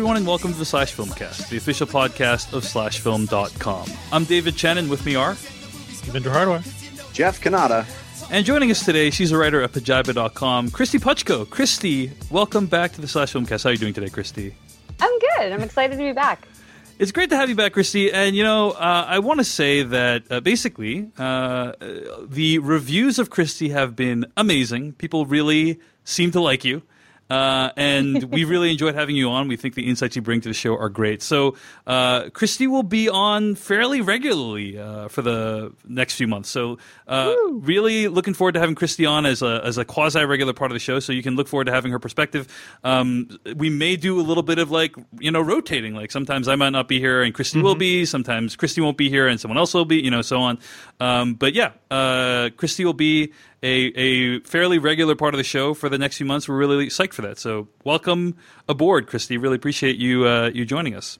Hello, everyone, and welcome to the Slash Filmcast, the official podcast of SlashFilm.com. I'm David Chen, and with me are Devindra Hardawar. Jeff Cannata. And joining us today, she's a writer at Pajiba.com, Kristy Puchko. Kristy, welcome back to the Slash Filmcast. How are you doing today, Kristy? I'm good. I'm excited to be back. It's great to have you back, Kristy. And, you know, uh, I want to say that uh, basically uh, the reviews of Kristy have been amazing. People really seem to like you. Uh, and we really enjoyed having you on. We think the insights you bring to the show are great. So, uh, Kristy will be on fairly regularly uh, for the next few months. So, uh, really looking forward to having Kristy on as a as a quasi regular part of the show. So you can look forward to having her perspective. Um, we may do a little bit of like you know rotating. Like sometimes I might not be here and Kristy will be. Sometimes Kristy won't be here and someone else will be. You know, so on. Um, but yeah, uh, Kristy will be a, a fairly regular part of the show for the next few months. We're really psyched for that. So welcome aboard, Kristy. Really appreciate you uh, you joining us.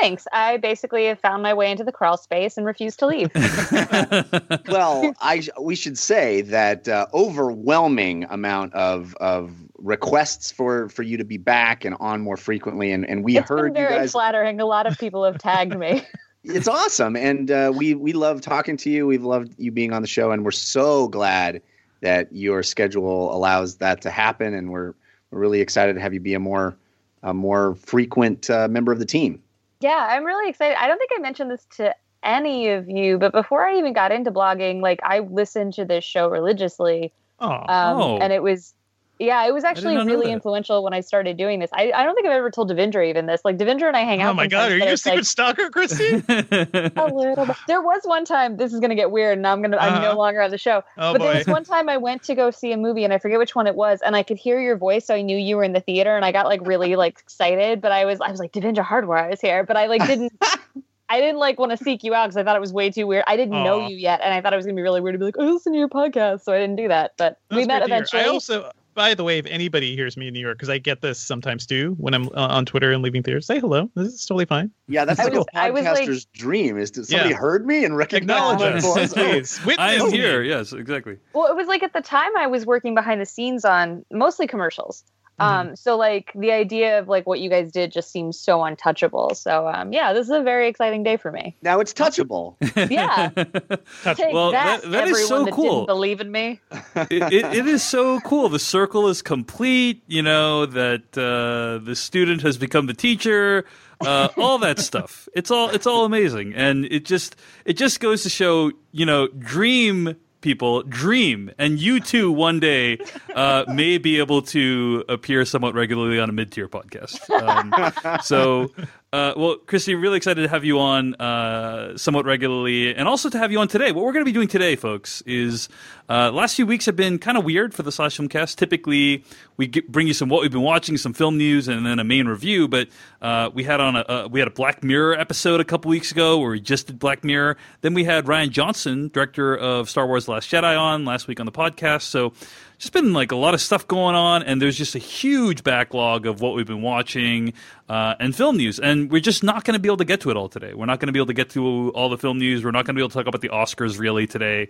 Thanks. I basically have found my way into the crawl space and refuse to leave. well, I we should say that uh, overwhelming amount of of requests for for you to be back and on more frequently, and and we it's heard been very you guys. flattering. A lot of people have tagged me. It's awesome, and uh, we we love talking to you. We've loved you being on the show, and we're so glad that your schedule allows that to happen, and we're we're really excited to have you be a more a more frequent uh, member of the team. yeah, I'm really excited. I don't think I mentioned this to any of you, but before I even got into blogging, like I listened to this show religiously. Oh, Um, Oh. And it was, yeah, it was actually really influential when I started doing this. I, I don't think I've ever told Devindra even this. Like Devindra and I hang out. oh my God! Are you a secret like, stalker, Kristy? a little bit. There was one time. This is going to get weird, and I'm going to. I'm no Uh-huh. longer on the show. Oh but there was one time I went to go see a movie, and I forget which one it was, and I could hear your voice, so I knew you were in the theater, and I got like really like excited. But I was I was like Devindra Hardawar, I was here, but I like didn't. I didn't like want to seek you out because I thought it was way too weird. I didn't know you yet, and I thought it was gonna be really weird to be like, "Oh, listen to your podcast," so I didn't do that. But we met good to hear. eventually. I also, by the way, if anybody hears me in New York, because I get this sometimes too when I'm uh, on Twitter and leaving theaters, say hello. This is totally fine. Yeah, that's I like was- a I was, like- podcaster's dream. Is to somebody Yeah. heard me and recognized Acknowledge us. Please. I am me. here. Yes, exactly. Well, it was like at the time I was working behind the scenes on mostly commercials. Mm-hmm. Um, so like the idea of like what you guys did just seems so untouchable. So um, yeah, this is a very exciting day for me. Now it's touchable. Yeah. Touch- Take Well, that, that- that is everyone so that cool. didn't believe in me. it, it, it is so cool. The circle is complete. You know that uh, the student has become the teacher. Uh, all that stuff. It's all it's all amazing, and it just it just goes to show. You know, dream people dream, and you too one day uh, may be able to appear somewhat regularly on a mid tier podcast. Um, so. Uh, well, Kristy, really excited to have you on uh, somewhat regularly, and also to have you on today. What we're going to be doing today, folks, is uh, last few weeks have been kind of weird for the Slash Filmcast. Typically, we get, bring you some what we've been watching, some film news, and then a main review. But uh, we had on a uh, we had a Black Mirror episode a couple weeks ago where we just did Black Mirror. Then we had Rian Johnson, director of Star Wars: The Last Jedi, on last week on the podcast. So just been like a lot of stuff going on, and there's just a huge backlog of what we've been watching uh, and film news. And we're just not going to be able to get to it all today. We're not going to be able to get to all the film news. We're not going to be able to talk about the Oscars really today.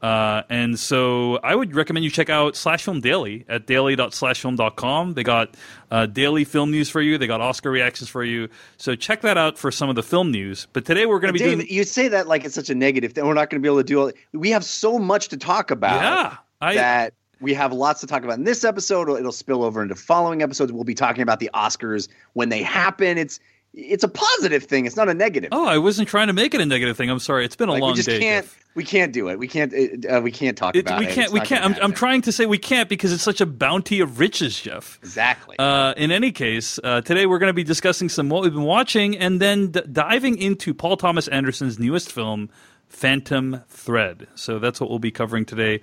Uh, and so I would recommend you check out Slash Film Daily at daily.slashfilm.com. They got uh, daily film news for you. They got Oscar reactions for you. So check that out for some of the film news. But today we're going to be Dave, doing. you say that like it's such a negative thing. We're not going to be able to do all. We have so much to talk about. Yeah. I, that we have lots to talk about in this episode. It'll spill over into following episodes. We'll be talking about the Oscars when they happen. It's it's a positive thing. It's not a negative. oh, I wasn't trying to make it a negative thing. I'm sorry. It's been a like, long we just day. can't. Jeff. We can't do it. We can't. Uh, we can't talk It- about we it. can't. It's We can't. I'm, I'm trying to say we can't because it's such a bounty of riches, Jeff. Exactly. Uh, in any case, uh, today we're going to be discussing some what we've been watching and then d- diving into Paul Thomas Anderson's newest film, Phantom Thread. So that's what we'll be covering today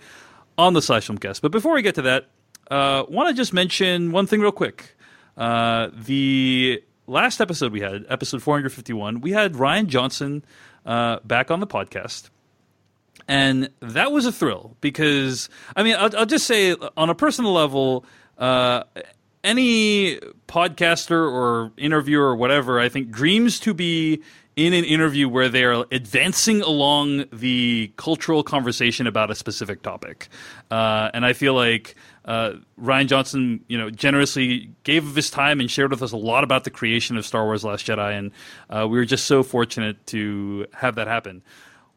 on the Slash Filmcast. But before we get to that, uh, want to just mention one thing real quick. Uh, the last episode we had, episode 451, we had Rian Johnson uh, back on the podcast. And that was a thrill because, I mean, I'll, I'll just say on a personal level, uh, any podcaster or interviewer or whatever, I think, dreams to be in an interview where they are advancing along the cultural conversation about a specific topic. Uh, and I feel like uh, Rian Johnson, you know, generously gave of his time and shared with us a lot about the creation of Star Wars: Last Jedi, and uh, we were just so fortunate to have that happen.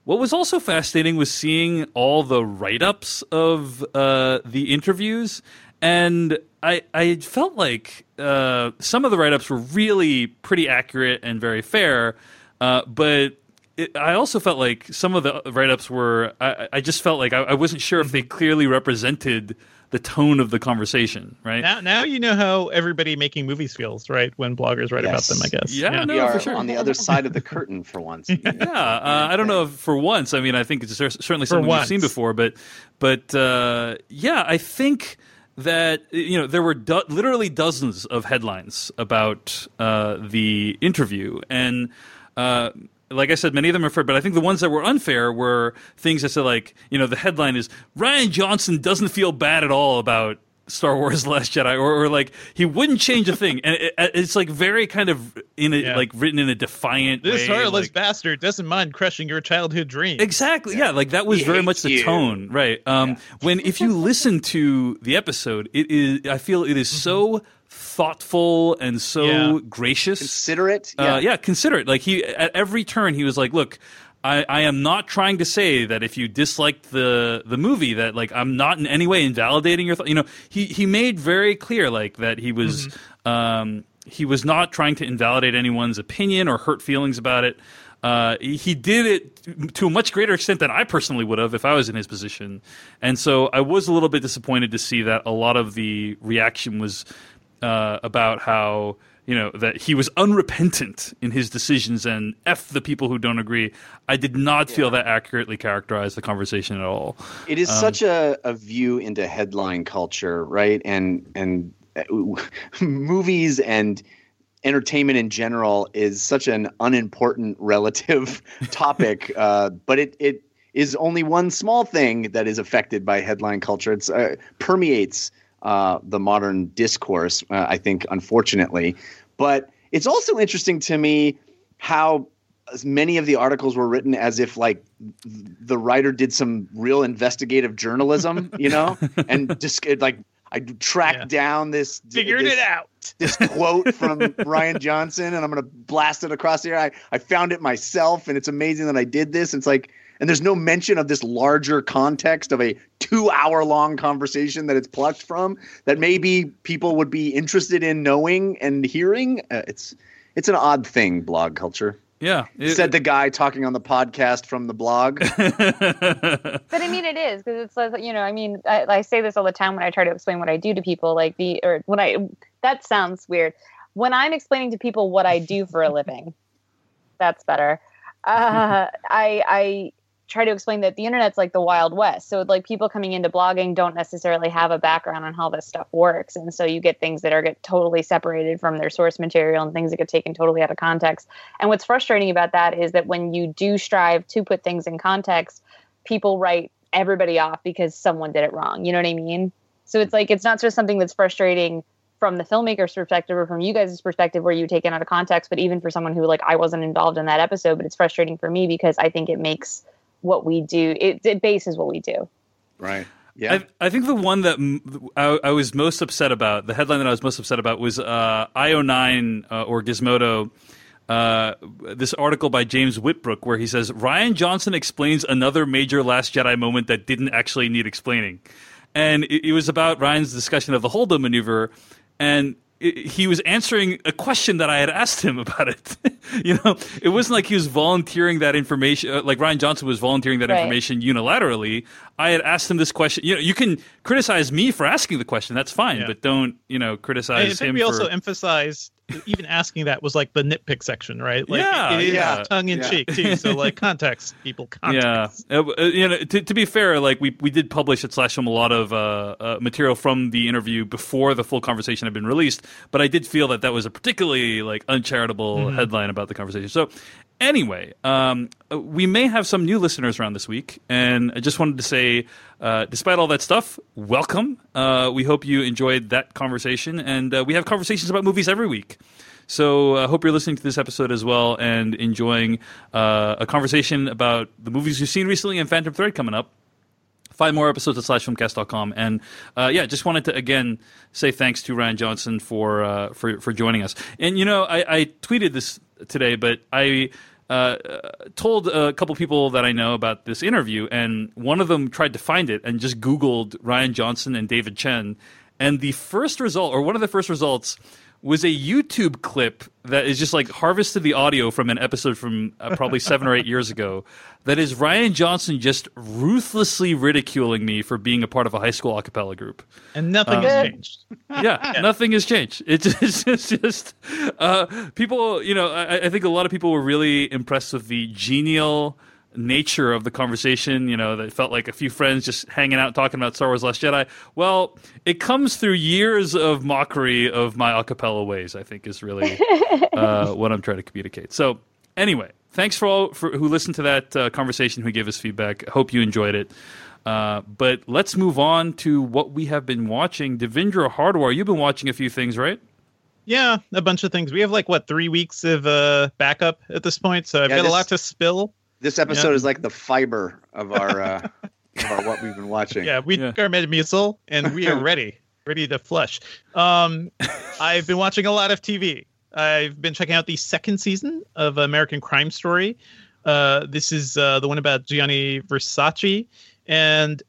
What was also fascinating was seeing all the write-ups of uh, the interviews, and I I felt like uh, some of the write-ups were really pretty accurate and very fair, uh, but it, I also felt like some of the write-ups were. I, I just felt like I, I, wasn't sure if they clearly represented the tone of the conversation. Right now, now you know how everybody making movies feels, right? When bloggers write yes. about them, I guess. Yeah, yeah. No, we are sure. on the other side of the curtain for once. yeah, uh, I don't know if for once. I mean, I think it's certainly something we've seen before, but but uh, yeah, I think that you know there were do- literally dozens of headlines about uh, the interview, and uh, like I said, many of them are fair, but I think the ones that were unfair were things that said like you know the headline is Rian Johnson doesn't feel bad at all about Star Wars: Last Jedi, or, or like he wouldn't change a thing, and it, it's like very kind of in a yeah. like written in a defiant. This way, heartless like, bastard doesn't mind crushing your childhood dreams. Exactly, yeah, like that was He very much the you. tone, right? Um, Yeah. when if you listen to the episode, it is I feel it is so thoughtful and so Yeah. gracious. Considerate. Uh, yeah, consider it. Like he at every turn, he was like, "Look, I, I am not trying to say that if you disliked the the movie, that like I'm not in any way invalidating your. Th-. You know, he he made very clear like that he was um, he was not trying to invalidate anyone's opinion or hurt feelings about it. Uh, he, he did it to a much greater extent than I personally would have if I was in his position, and so I was a little bit disappointed to see that a lot of the reaction was uh, about how you know that he was unrepentant in his decisions and f the people who don't agree. I did not feel that accurately characterized the conversation at all. It is such a, a view into headline culture, right? And and uh, movies and entertainment in general is such an unimportant relative topic, uh, but it it is only one small thing that is affected by headline culture. It uh, permeates uh, the modern discourse, uh, I think, unfortunately. But it's also interesting to me how many of the articles were written as if like the writer did some real investigative journalism, you know, and just like I tracked Yeah. down this Figured this, it out. this quote from Rian Johnson, and I'm gonna blast it across the air. I, I found it myself, and it's amazing that I did this. It's like, and there's no mention of this larger context of a two hour long conversation that it's plucked from that maybe people would be interested in knowing and hearing. Uh, it's it's an odd thing, blog culture. Yeah, it- Said the guy talking on the podcast from the blog. But I mean, it is because it's you know. I mean, I, I say this all the time when I try to explain what I do to people. Like the or when I that sounds weird. When I'm explaining to people what I do for a living, that's better. Uh, I I try to explain that the internet's like the wild west. So like people coming into blogging don't necessarily have a background on how this stuff works, and so you get things that are get totally separated from their source material and things that get taken totally out of context. And what's frustrating about that is that when you do strive to put things in context, people write everybody off because someone did it wrong. You know what I mean? So it's like it's not just something that's frustrating from the filmmaker's perspective or from you guys' perspective where you take it out of context, but even for someone who like I wasn't involved in that episode, but it's frustrating for me because I think it makes what we do it, it bases what we do. right. Yeah. I, I think the one that m- I, I was most upset about, the headline that I was most upset about was uh, IO9 uh, or Gizmodo. Uh, this article by James Whitbrook where he says Rian Johnson explains another major Last Jedi moment that didn't actually need explaining, and it, it was about Rian's discussion of the Holdo maneuver, and it, he was answering a question that I had asked him about it. you know, it wasn't like he was volunteering that information, uh, like Rian Johnson was volunteering that Right. information unilaterally. I had asked him this question. You know, you can criticize me for asking the question. That's fine, Yeah. but don't you know And I criticize think him we for. also emphasized even asking that was like the nitpick section, right? Like Yeah, it is yeah. tongue in Yeah. cheek too. So like context, people yeah, context. Uh, uh, you know, to, to be fair, like we we did publish at Slash Film a lot of uh, uh, material from the interview before the full conversation had been released, but I did feel that that was a particularly like uncharitable headline about the conversation. So. Anyway, um, uh, we may have some new listeners around this week, and I just wanted to say, uh, despite all that stuff, welcome. Uh, we hope you enjoyed that conversation, and uh, we have conversations about movies every week. So I uh, hope you're listening to this episode as well and enjoying uh, a conversation about the movies you've seen recently and Phantom Thread coming up five more episodes at slashfilmcast.com. And uh, yeah, just wanted to again say thanks to Rian Johnson for uh, for for joining us. And you know, I, I tweeted this today, but I. Uh, told a couple people that I know about this interview, and one of them tried to find it and just Googled Rian Johnson and David Chen. And the first result, or one of the first results, was a YouTube clip that is just like harvested the audio from an episode from uh, probably seven or eight years ago. That is Rian Johnson just ruthlessly ridiculing me for being a part of a high school a cappella group. And nothing um, has changed. Yeah, yeah, nothing has changed. It's, it's, it's just uh, people, you know, I, I think a lot of people were really impressed with the genial nature of the conversation, you know, that felt like a few friends just hanging out talking about Star Wars Last Jedi. Well, it comes through years of mockery of my acapella ways, I think is really uh, what I'm trying to communicate. So, anyway, thanks for all for who listened to that uh, conversation, who gave us feedback. I hope you enjoyed it. Uh, but let's move on to what we have been watching. Devindra Hardawar, you've been watching a few things, right? Yeah, a bunch of things. We have like what three weeks of uh, backup at this point, so I've yeah, got this, a lot to spill. This episode yeah. is like the fiber of our uh, of our what we've been watching. Yeah, we yeah. are Metamucil, and we are ready, ready to flush. Um, I've been watching a lot of TV. I've been checking out the second season of American Crime Story. Uh, this is uh, the one about Gianni Versace, and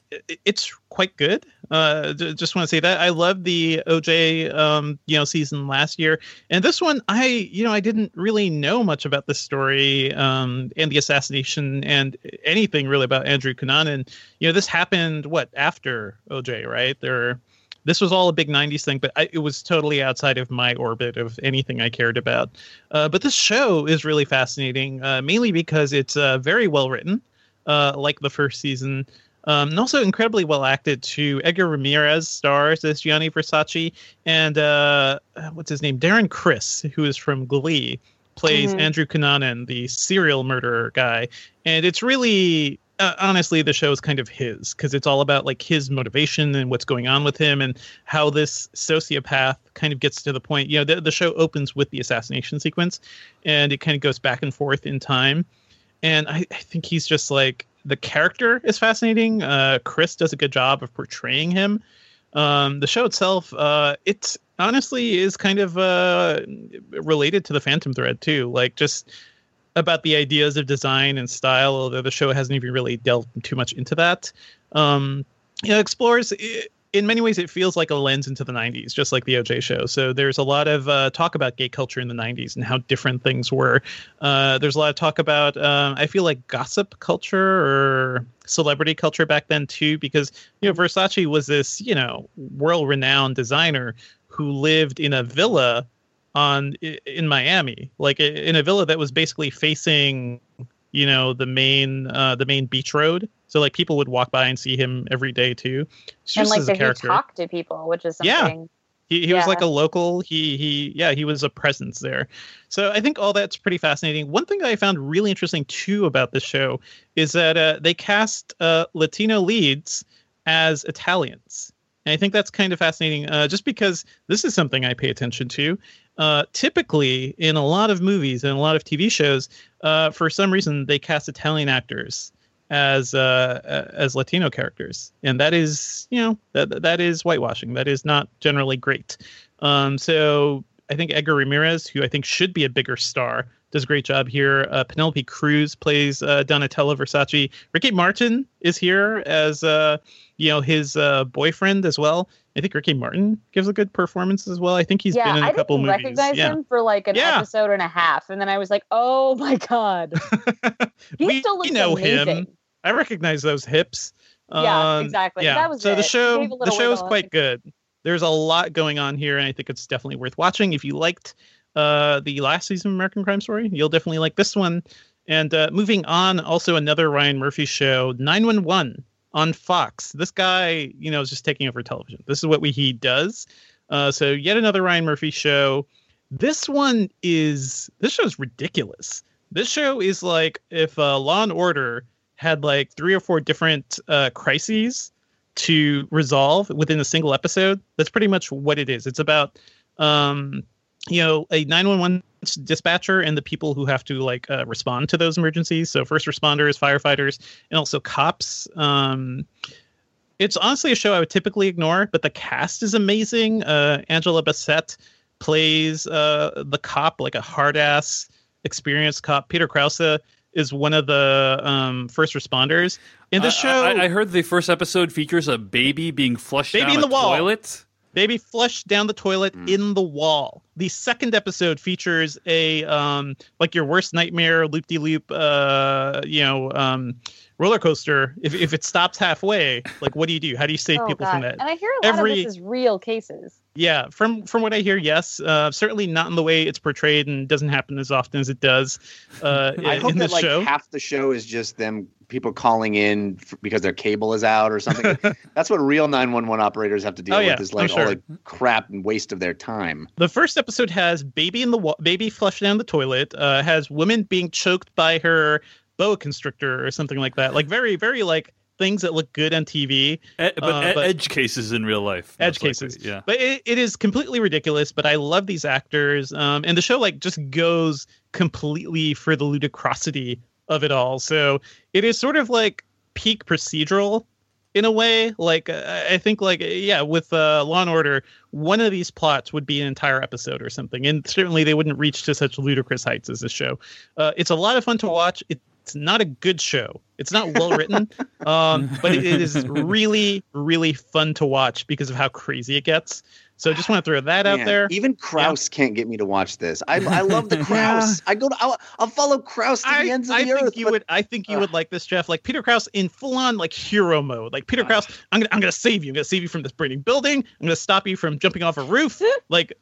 it's quite good. Uh, just want to say that I love the OJ, um, you know, season last year, and this one, I, you know, I didn't really know much about the story um, and the assassination and anything really about Andrew Cunanan. And you know, this happened what after OJ, right? There, this was all a big '90s thing, but I, it was totally outside of my orbit of anything I cared about. Uh, but this show is really fascinating, uh, mainly because it's uh, very well written, uh, like the first season. Um, and also incredibly well acted too. Edgar Ramirez stars as Gianni Versace, and uh, what's his name? Darren Criss, who is from Glee, plays mm-hmm. Andrew Cunanan, the serial murderer guy. And it's really, uh, honestly, the show is kind of his because it's all about like his motivation and what's going on with him and how this sociopath kind of gets to the point. You know, the, the show opens with the assassination sequence, and it kind of goes back and forth in time. And I, I think he's just like the character is fascinating. Uh, Criss does a good job of portraying him. Um, the show itself, uh, it honestly is kind of uh, related to the Phantom Thread too. Like just about the ideas of design and style, although the show hasn't even really delved too much into that. Um, you know, explores. It, in many ways, it feels like a lens into the 90s, just like the OJ show. So there's a lot of uh, talk about gay culture in the 90s and how different things were. Uh, there's a lot of talk about, um, I feel like, gossip culture or celebrity culture back then, too, because, you know, Versace was this, you know, world renowned designer who lived in a villa on in Miami, like in a villa that was basically facing you know the main uh the main beach road so like people would walk by and see him every day too. It's and like he talk to people which is something yeah he, he yeah. was like a local. He he yeah he was a presence there. So i think all that's pretty fascinating. One thing that i found really interesting too about this show is that uh, they cast uh, latino leads as italians. And I think that's kind of fascinating, uh, just because this is something I pay attention to. Uh, typically, in a lot of movies and a lot of TV shows, uh, for some reason they cast Italian actors as uh, as Latino characters, and that is you know that that is whitewashing. That is not generally great. Um, so I think Edgar Ramirez, who I think should be a bigger star, does a great job here. Uh, Penelope Cruz plays uh, Donatella Versace. Ricky Martin is here as uh, you know his uh, boyfriend as well. I think Ricky Martin gives a good performance as well. I think he's yeah, been in a I couple didn't movies. recognize yeah. him for like an yeah. episode and a half, and then I was like, "Oh my god, he we, still looks know amazing. him. I recognize those hips. Yeah, um, exactly. Yeah. That was so it. the show the show is quite good. There's a lot going on here, and I think it's definitely worth watching. If you liked uh, the last season of American Crime Story, you'll definitely like this one. And uh, moving on, also another Ryan Murphy show, 911 on Fox. This guy, you know, is just taking over television. This is what we, he does. Uh, so yet another Ryan Murphy show. This one is this show is ridiculous. This show is like if uh, Law and Order had like three or four different uh, crises to resolve within a single episode. That's pretty much what it is. It's about um, you know a 911 dispatcher and the people who have to like uh, respond to those emergencies so first responders firefighters and also cops um it's honestly a show i would typically ignore but the cast is amazing uh angela bassett plays uh the cop like a hard ass experienced cop peter krause is one of the um first responders in the show I, I heard the first episode features a baby being flushed Baby down in a the wall. toilet. Baby flushed down the toilet Mm. in the wall. The second episode features a um like your worst nightmare loop de loop uh you know um roller coaster. If if it stops halfway, like what do you do? How do you save Oh, people God. from that? And I hear a lot Every- of this is real cases. Yeah, from from what I hear, yes. Uh, certainly not in the way it's portrayed, and doesn't happen as often as it does uh, I in hope the that like show. half the show is just them people calling in f- because their cable is out or something. That's what real 911 operators have to deal Oh, yeah, with is like sure. all the crap and waste of their time. The first episode has baby in the wa- baby flushed down the toilet. Uh, has women being choked by her boa constrictor or something like that. Like very very like things that look good on TV. But, Uh, but- edge cases in real life. Edge likely, cases. Yeah. But it, it is completely ridiculous. But I love these actors, um, and the show like just goes completely for the ludicrosity of it all. So it is sort of like peak procedural in a way. Like uh, I think like yeah, with uh, Law and Order, one of these plots would be an entire episode or something, and certainly they wouldn't reach to such ludicrous heights as this show. Uh, it's a lot of fun to watch. It's not a good show. It's not well written, um, but it is really, really fun to watch because of how crazy it gets. So just want to throw that out there. Even Krause can't get me to watch this. I, I love the Krause. I go to I'll, I'll follow Krause to the ends of I the think earth. you but- would. I think you Ugh. would like this, Jeff. Like Peter Krause in full on like hero mode. Like Peter Ugh. Krause, I'm gonna I'm gonna save you. I'm gonna save you from this burning building. I'm gonna stop you from jumping off a roof. like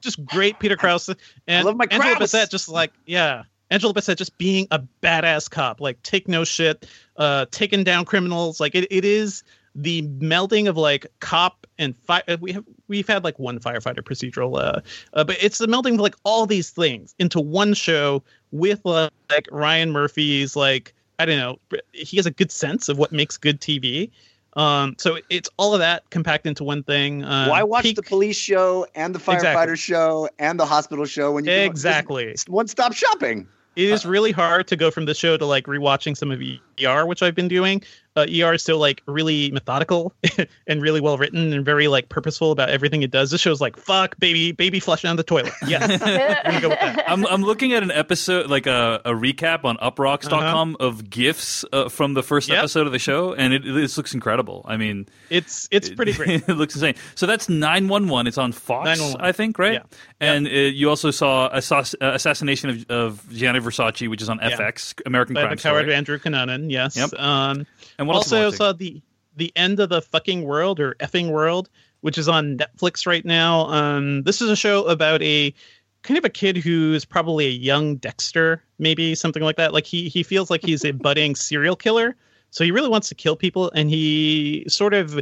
just great Peter Krause. and I love my Angela Krause. Bassett. Just like yeah, Angela Bassett just being a badass cop. Like take no shit, uh, taking down criminals. Like it, it is the melding of like cop and fire. We have we've had like one firefighter procedural, uh, uh, but it's the melding of like all these things into one show with uh, like Ryan Murphy's like I don't know. He has a good sense of what makes good TV. Um, so it's all of that compact into one thing. Uh, Why watch peak- the police show and the firefighter Exactly. show and the hospital show when you Exactly. one stop shopping? It is really hard to go from the show to like rewatching some of ER, which I've been doing. Uh, ER is still like really methodical and really well written and very like purposeful about everything it does. This show's like fuck baby, baby flush down the toilet. Yes, I'm go. I'm I'm looking at an episode like a, a recap on uproxx.com of gifs uh, from the first Yep. episode of the show and it this looks incredible. I mean, It's it's pretty great. it looks insane. So that's 911. It's on Fox, I think, right? Yeah. And uh, you also saw Assass- uh, Assassination of, of Gianni Versace, which is on Yeah. FX, American By Crime the coward Story. Andrew Cunanan. Yes. Yep. Um, And what else am I also saw the the end of the fucking world or effing world, which is on Netflix right now. Um, this is a show about a kind of a kid who is probably a young Dexter, maybe something like that. Like he he feels like he's a budding serial killer, so he really wants to kill people, and he sort of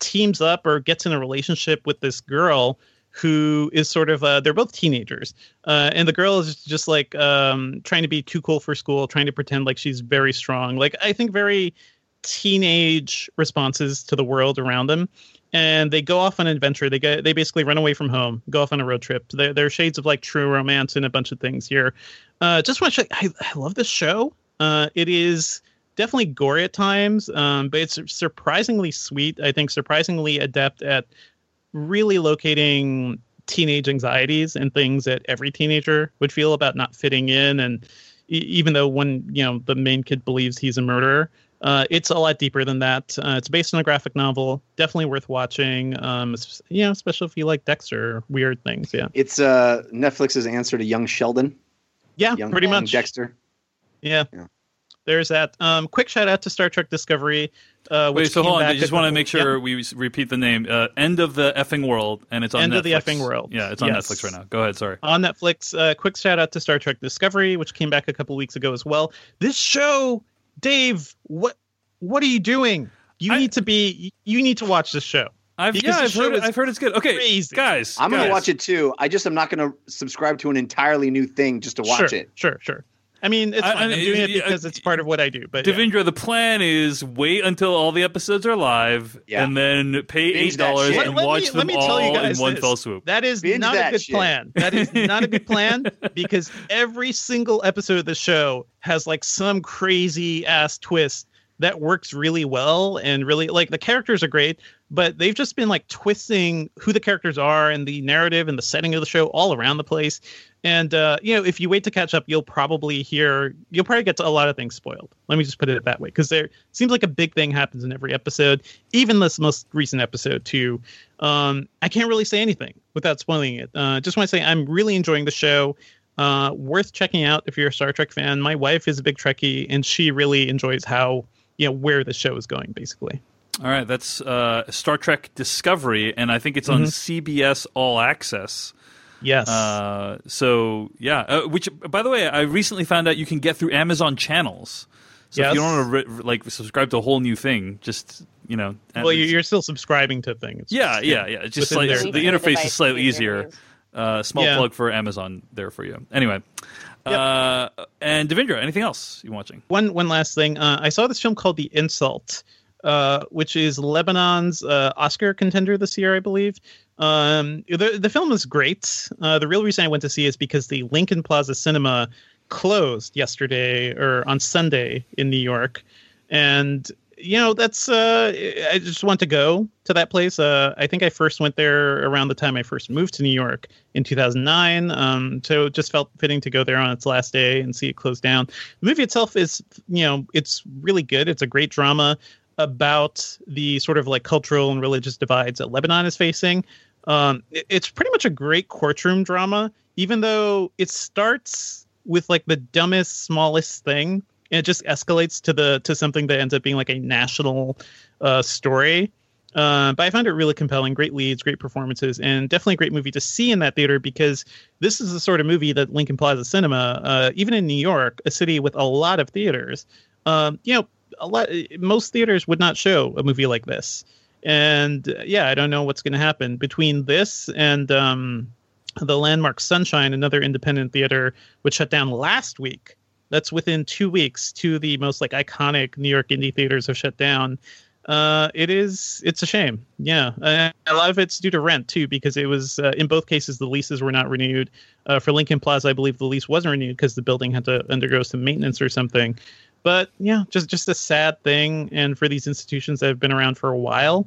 teams up or gets in a relationship with this girl who is sort of uh, they're both teenagers uh, and the girl is just like um, trying to be too cool for school trying to pretend like she's very strong. Like i think very teenage responses to the world around them. And they go off on an adventure. They get they basically run away from home go off on a road trip. There, there are shades of like true romance and a bunch of things here. Uh, just want to show I, I love this show. Uh, it is definitely gory at times um, but it's surprisingly sweet. I think surprisingly adept at really locating teenage anxieties and things that every teenager would feel about not fitting in and e- even though one you know the main kid believes he's a murderer uh, it's a lot deeper than that uh, it's based on a graphic novel definitely worth watching um, you know especially if you like dexter weird things yeah It's uh, Netflix's answer to Young Sheldon, yeah Young, pretty young much Dexter. yeah. Yeah. There's that um, quick shout out to star trek discovery uh, which Wait, so hold on. I just want to couple- make yeah. sure we repeat the name. Uh, End of the effing world, and it's on Netflix. End Netflix. of the effing world. Yeah, it's on Yes. Netflix right now. Go ahead. Sorry. on Netflix. Uh, quick shout out to Star Trek Discovery, which came back a couple weeks ago as well. This show, Dave, what what are you doing? You I- need to be. You need to watch this show. I've, Because yeah, I've heard, it, is I've heard it's good. Okay, crazy. guys, I'm gonna watch it too. I just am not gonna subscribe to an entirely new thing just to watch sure, it. Sure, sure. I mean, it's I- fine. I, I- am doing it yeah, because it's part of what I do. But yeah. The plan is wait until all the episodes are live, Yeah. and then pay Binge eight dollars and Let- let watch me- them let me all tell you in guys one this. fell swoop. That is Binge not a good shit. plan. That is not a good plan because every single episode of the show has like some crazy ass twist that works really well and really like the characters are great, but they've just been like twisting who the characters are and the narrative and the setting of the show all around the place. And uh, you know, if you wait to catch up, you'll probably hear you'll probably get a lot of things spoiled. Let me just put it that way because there seems like a big thing happens in every episode, even this most recent episode too. Um, I can't really say anything without spoiling it. Uh, just want to say I'm really enjoying the show. Uh, worth checking out if you're a Star Trek fan. My wife is a big Trekkie, and she really enjoys how you know where the show is going. Basically, All right, that's uh, Star Trek Discovery, and I think it's on Mm-hmm. CBS All Access. Yes. Uh, so yeah, uh, which by the way, I recently found out you can get through Amazon channels. So if you don't want to re- like subscribe to a whole new thing, just you know, well, you- you're still subscribing to things. yeah, yeah, yeah. It's just like the interface is slightly easier. Uh, small Yeah. plug for Amazon there for you. Anyway, uh, and Devindra, anything else you're watching? one one last thing. Uh, I saw this film called The Insult, uh, which is Lebanon's uh, Oscar contender this year, I believe. Um, the the film is great. Uh, the real reason I went to see is because the Lincoln Plaza Cinema closed yesterday or on Sunday in New York, and you know that's uh, I just want to go to that place. Uh, I think I first went there around the time I first moved to New York in 2009. Um, so it just felt fitting to go there on its last day and see it close down. The movie itself is, you know, it's really good. It's a great drama about the sort of like cultural and religious divides that Lebanon is facing. Um, it- it's pretty much a great courtroom drama, even though it starts with like the dumbest, smallest thing, and it just escalates to the to something that ends up being like a national uh, story. Uh, but I found it really compelling. Great leads, great performances, and definitely a great movie to see in that theater because this is the sort of movie that Lincoln Plaza Cinema, uh, even in New York, a city with a lot of theaters, um, you know, a lot most theaters would not show a movie like this. And uh, yeah, I don't know what's going to happen between this and um, the landmark Sunshine, another independent theater, which shut down last week. That's within two weeks. Two of the most like iconic New York indie theaters have shut down. Uh, it is. It's a shame. Yeah, a lot of it's due to rent too, because it was uh, in both cases the leases were not renewed. Uh, for Lincoln Plaza, I believe the lease wasn't renewed because the building had to undergo some maintenance or something. But yeah, just just a sad thing. And for these institutions that have been around for a while,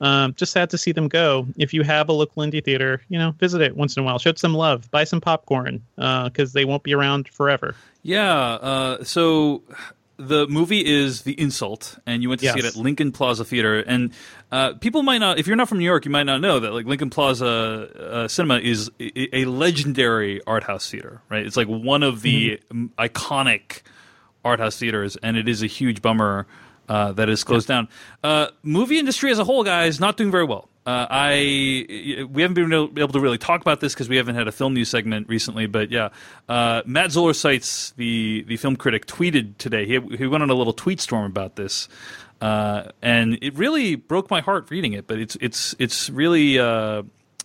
um, just sad to see them go. If you have a local indie theater, you know, visit it once in a while. Show it some love. Buy some popcorn because they won't be around forever. Yeah. Uh, so the movie is The Insult, and you went to see it at Lincoln Plaza Theater. And uh, people might not, if you're not from New York, you might not know that like Lincoln Plaza uh, Cinema is a, legendary art house theater, right? It's like one of the um, iconic art house theaters, and it is a huge bummer uh, that is closed down. Uh, movie industry as a whole, guys, not doing very well. Uh, I we haven't been able to really talk about this because we haven't had a film news segment recently. But yeah, uh, Matt Zoller Seitz the the film critic, tweeted today. He he went on a little tweet storm about this, uh, and it really broke my heart reading it. But it's it's it's really uh,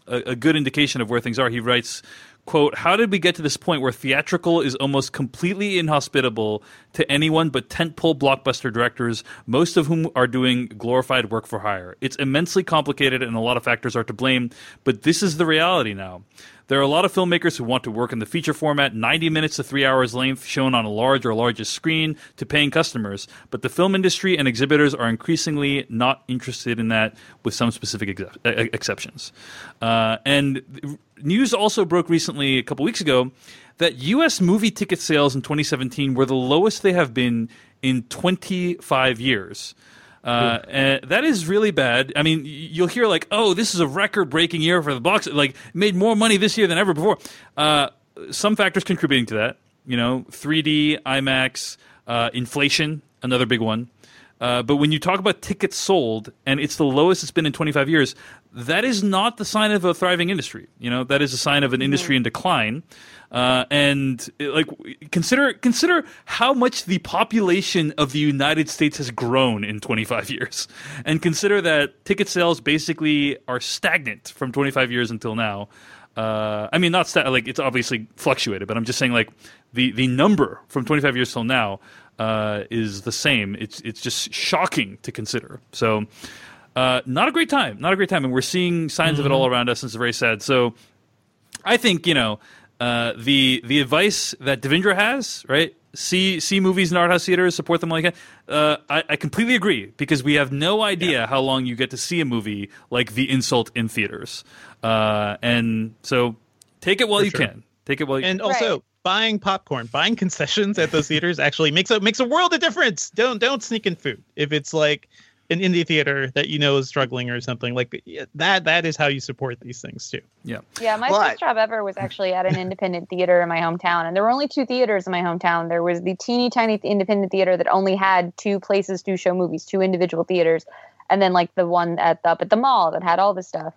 a, a good indication of where things are. He writes quote how did we get to this point where theatrical is almost completely inhospitable to anyone but tentpole blockbuster directors most of whom are doing glorified work for hire? It's immensely complicated and a lot of factors are to blame but this is the reality now there are a lot of filmmakers who want to work in the feature format, 90 minutes to three hours length, shown on a large or largest screen to paying customers. But the film industry and exhibitors are increasingly not interested in that, with some specific ex- exceptions. Uh, and news also broke recently, a couple weeks ago, that U.S. movie ticket sales in 2017 were the lowest they have been in 25 years. Uh, and that is really bad. I mean, you'll hear like, "Oh, this is a record-breaking year for the box. Like, made more money this year than ever before." Uh, some factors contributing to that, you know, 3D, IMAX, uh, inflation, another big one. Uh, but when you talk about tickets sold and it's the lowest it's been in 25 years, that is not the sign of a thriving industry. You know, that is a sign of an industry in decline. Uh, and like consider consider how much the population of the United States has grown in 25 years, and consider that ticket sales basically are stagnant from 25 years until now. Uh, I mean, not sta- like it's obviously fluctuated, but I'm just saying like the the number from 25 years till now uh, is the same. It's it's just shocking to consider. So. Uh, not a great time. Not a great time, and we're seeing signs mm-hmm. of it all around us, and it's very sad. So, I think you know uh, the the advice that Devindra has, right? See see movies in art house theaters, support them like that. Uh, I, I, completely agree because we have no idea yeah. how long you get to see a movie like The Insult in theaters, uh, and so take it while For you sure. can. Take it while you can. and can. also. Right buying popcorn, buying concessions at those theaters actually makes a makes a world of difference. Don't don't sneak in food. If it's like an indie theater that you know is struggling or something like that that is how you support these things too. Yeah. Yeah my but, first job ever was actually at an independent theater in my hometown and there were only two theaters in my hometown. There was the teeny tiny independent theater that only had two places to show movies two individual theaters and then like the one at the, up at the mall that had all this stuff.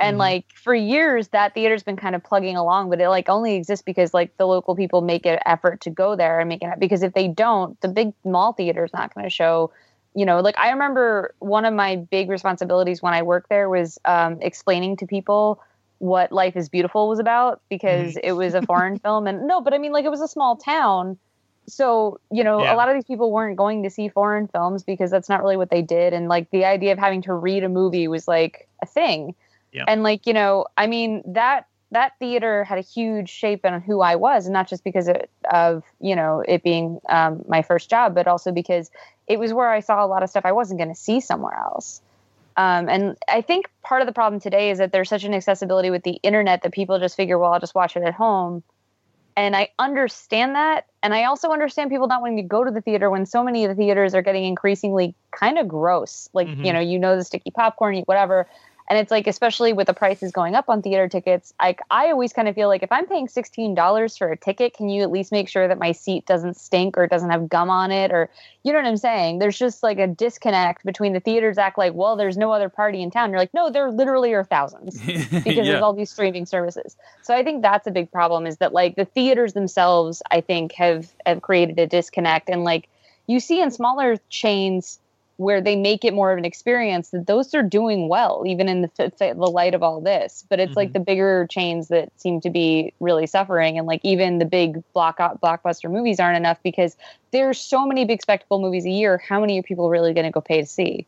And mm-hmm. like for years that theater's been kind of plugging along but it like only exists because like the local people make an effort to go there and make it because if they don't the big mall theater is not going to show you know like i remember one of my big responsibilities when i worked there was um, explaining to people what life is beautiful was about because it was a foreign film. And no but i mean like it was a small town. So you know yeah. a lot of these people weren't going to see foreign films because that's not really what they did. And like the idea of having to read a movie was like a thing. Yeah. and like you know i mean that that theater had a huge shape on who I was, and not just because of you know it being um, my first job, but also because it was where I saw a lot of stuff I wasn't going to see somewhere else. Um, and I think part of the problem today is that there's such an accessibility with the internet that people just figure, well, I'll just watch it at home. And I understand that. And I also understand people not wanting to go to the theater when so many of the theaters are getting increasingly kind of gross. Like, mm-hmm. you know, you know, the sticky popcorn, whatever. And it's like, especially with the prices going up on theater tickets, like I always kind of feel like if I'm paying $16 for a ticket, can you at least make sure that my seat doesn't stink or doesn't have gum on it? Or, you know what I'm saying? There's just like a disconnect between the theaters act like, well, there's no other party in town. You're like, no, there literally are thousands because yeah. there's all these streaming services. So I think that's a big problem is that like the theaters themselves, I think have, have created a disconnect. And like you see in smaller chains, where they make it more of an experience that those are doing well even in the, the light of all this. But it's mm-hmm. like the bigger chains that seem to be really suffering and like even the big block blockbuster movies aren't enough because there's so many big spectacle movies a year. How many are people really going to go pay to see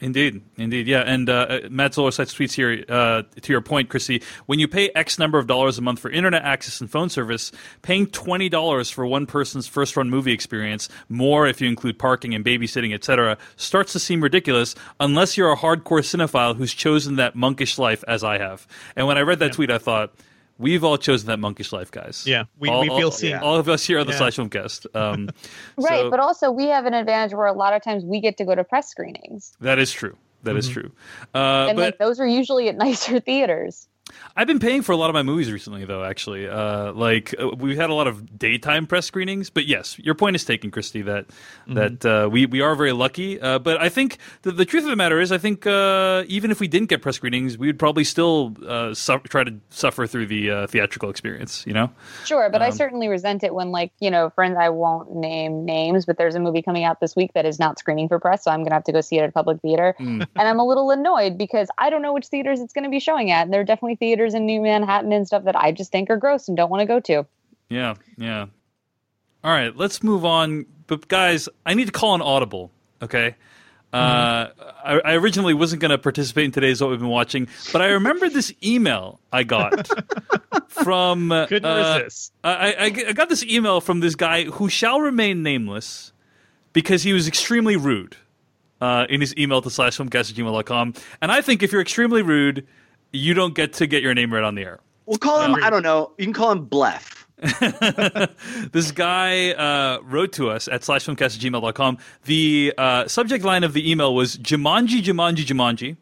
Indeed, indeed, yeah. And uh, Matt Zoller Seitz tweets here uh, to your point, Chrissy. When you pay X number of dollars a month for internet access and phone service, paying twenty dollars for one person's first run movie experience, more if you include parking and babysitting, etc., starts to seem ridiculous unless you're a hardcore cinephile who's chosen that monkish life as I have. And when I read that yeah. tweet, I thought We've all chosen that monkish life, guys. Yeah, we, all, we feel all, seen. All of us here are the yeah. Slash Filmcast. Um, right, so, but also we have an advantage where a lot of times we get to go to press screenings. That is true. That mm-hmm. is true. Uh, and but, like those are usually at nicer theaters. I've been paying for a lot of my movies recently, though. Actually, uh, like uh, we've had a lot of daytime press screenings. But yes, your point is taken, Kristy. That mm-hmm. that uh, we we are very lucky. Uh, but I think the, the truth of the matter is, I think uh, even if we didn't get press screenings, we would probably still uh, su- try to suffer through the theatrical experience. You know. Sure, but um, I certainly resent it when, like, you know, friends. I won't name names, but there's a movie coming out this week that is not screening for press, so I'm gonna have to go see it at a public theater, mm. and I'm a little annoyed because I don't know which theaters it's going to be showing at, and there are definitely theaters in New Manhattan and stuff that I just think are gross and don't want to go to. Yeah, yeah. All right, let's move on. But guys, I need to call an audible. Okay. Uh, mm-hmm. I, I, originally wasn't going to participate in today's what we've been watching, but I remember this email I got from. Couldn't uh, resist. I, I, I got this email from this guy who shall remain nameless because he was extremely rude uh, in his email to slash filmcast at gmail.com. And I think if you're extremely rude, you don't get to get your name right on the air. We'll call him. I don't know. You can call him Blef. this guy uh, wrote to us at slashfilmcast at gmail.com. The uh, subject line of the email was Jumanji, Jumanji, Jumanji.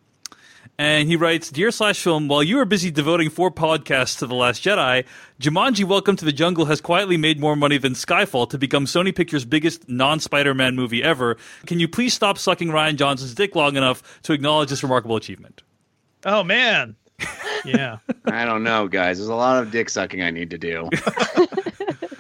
And he writes, Dear Slash Film, while you are busy devoting four podcasts to The Last Jedi, Jumanji Welcome to the Jungle has quietly made more money than Skyfall to become Sony Pictures' biggest non Spider Man movie ever. Can you please stop sucking Rian Johnson's dick long enough to acknowledge this remarkable achievement? Oh man. Yeah. I don't know, guys. There's a lot of dick sucking I need to do.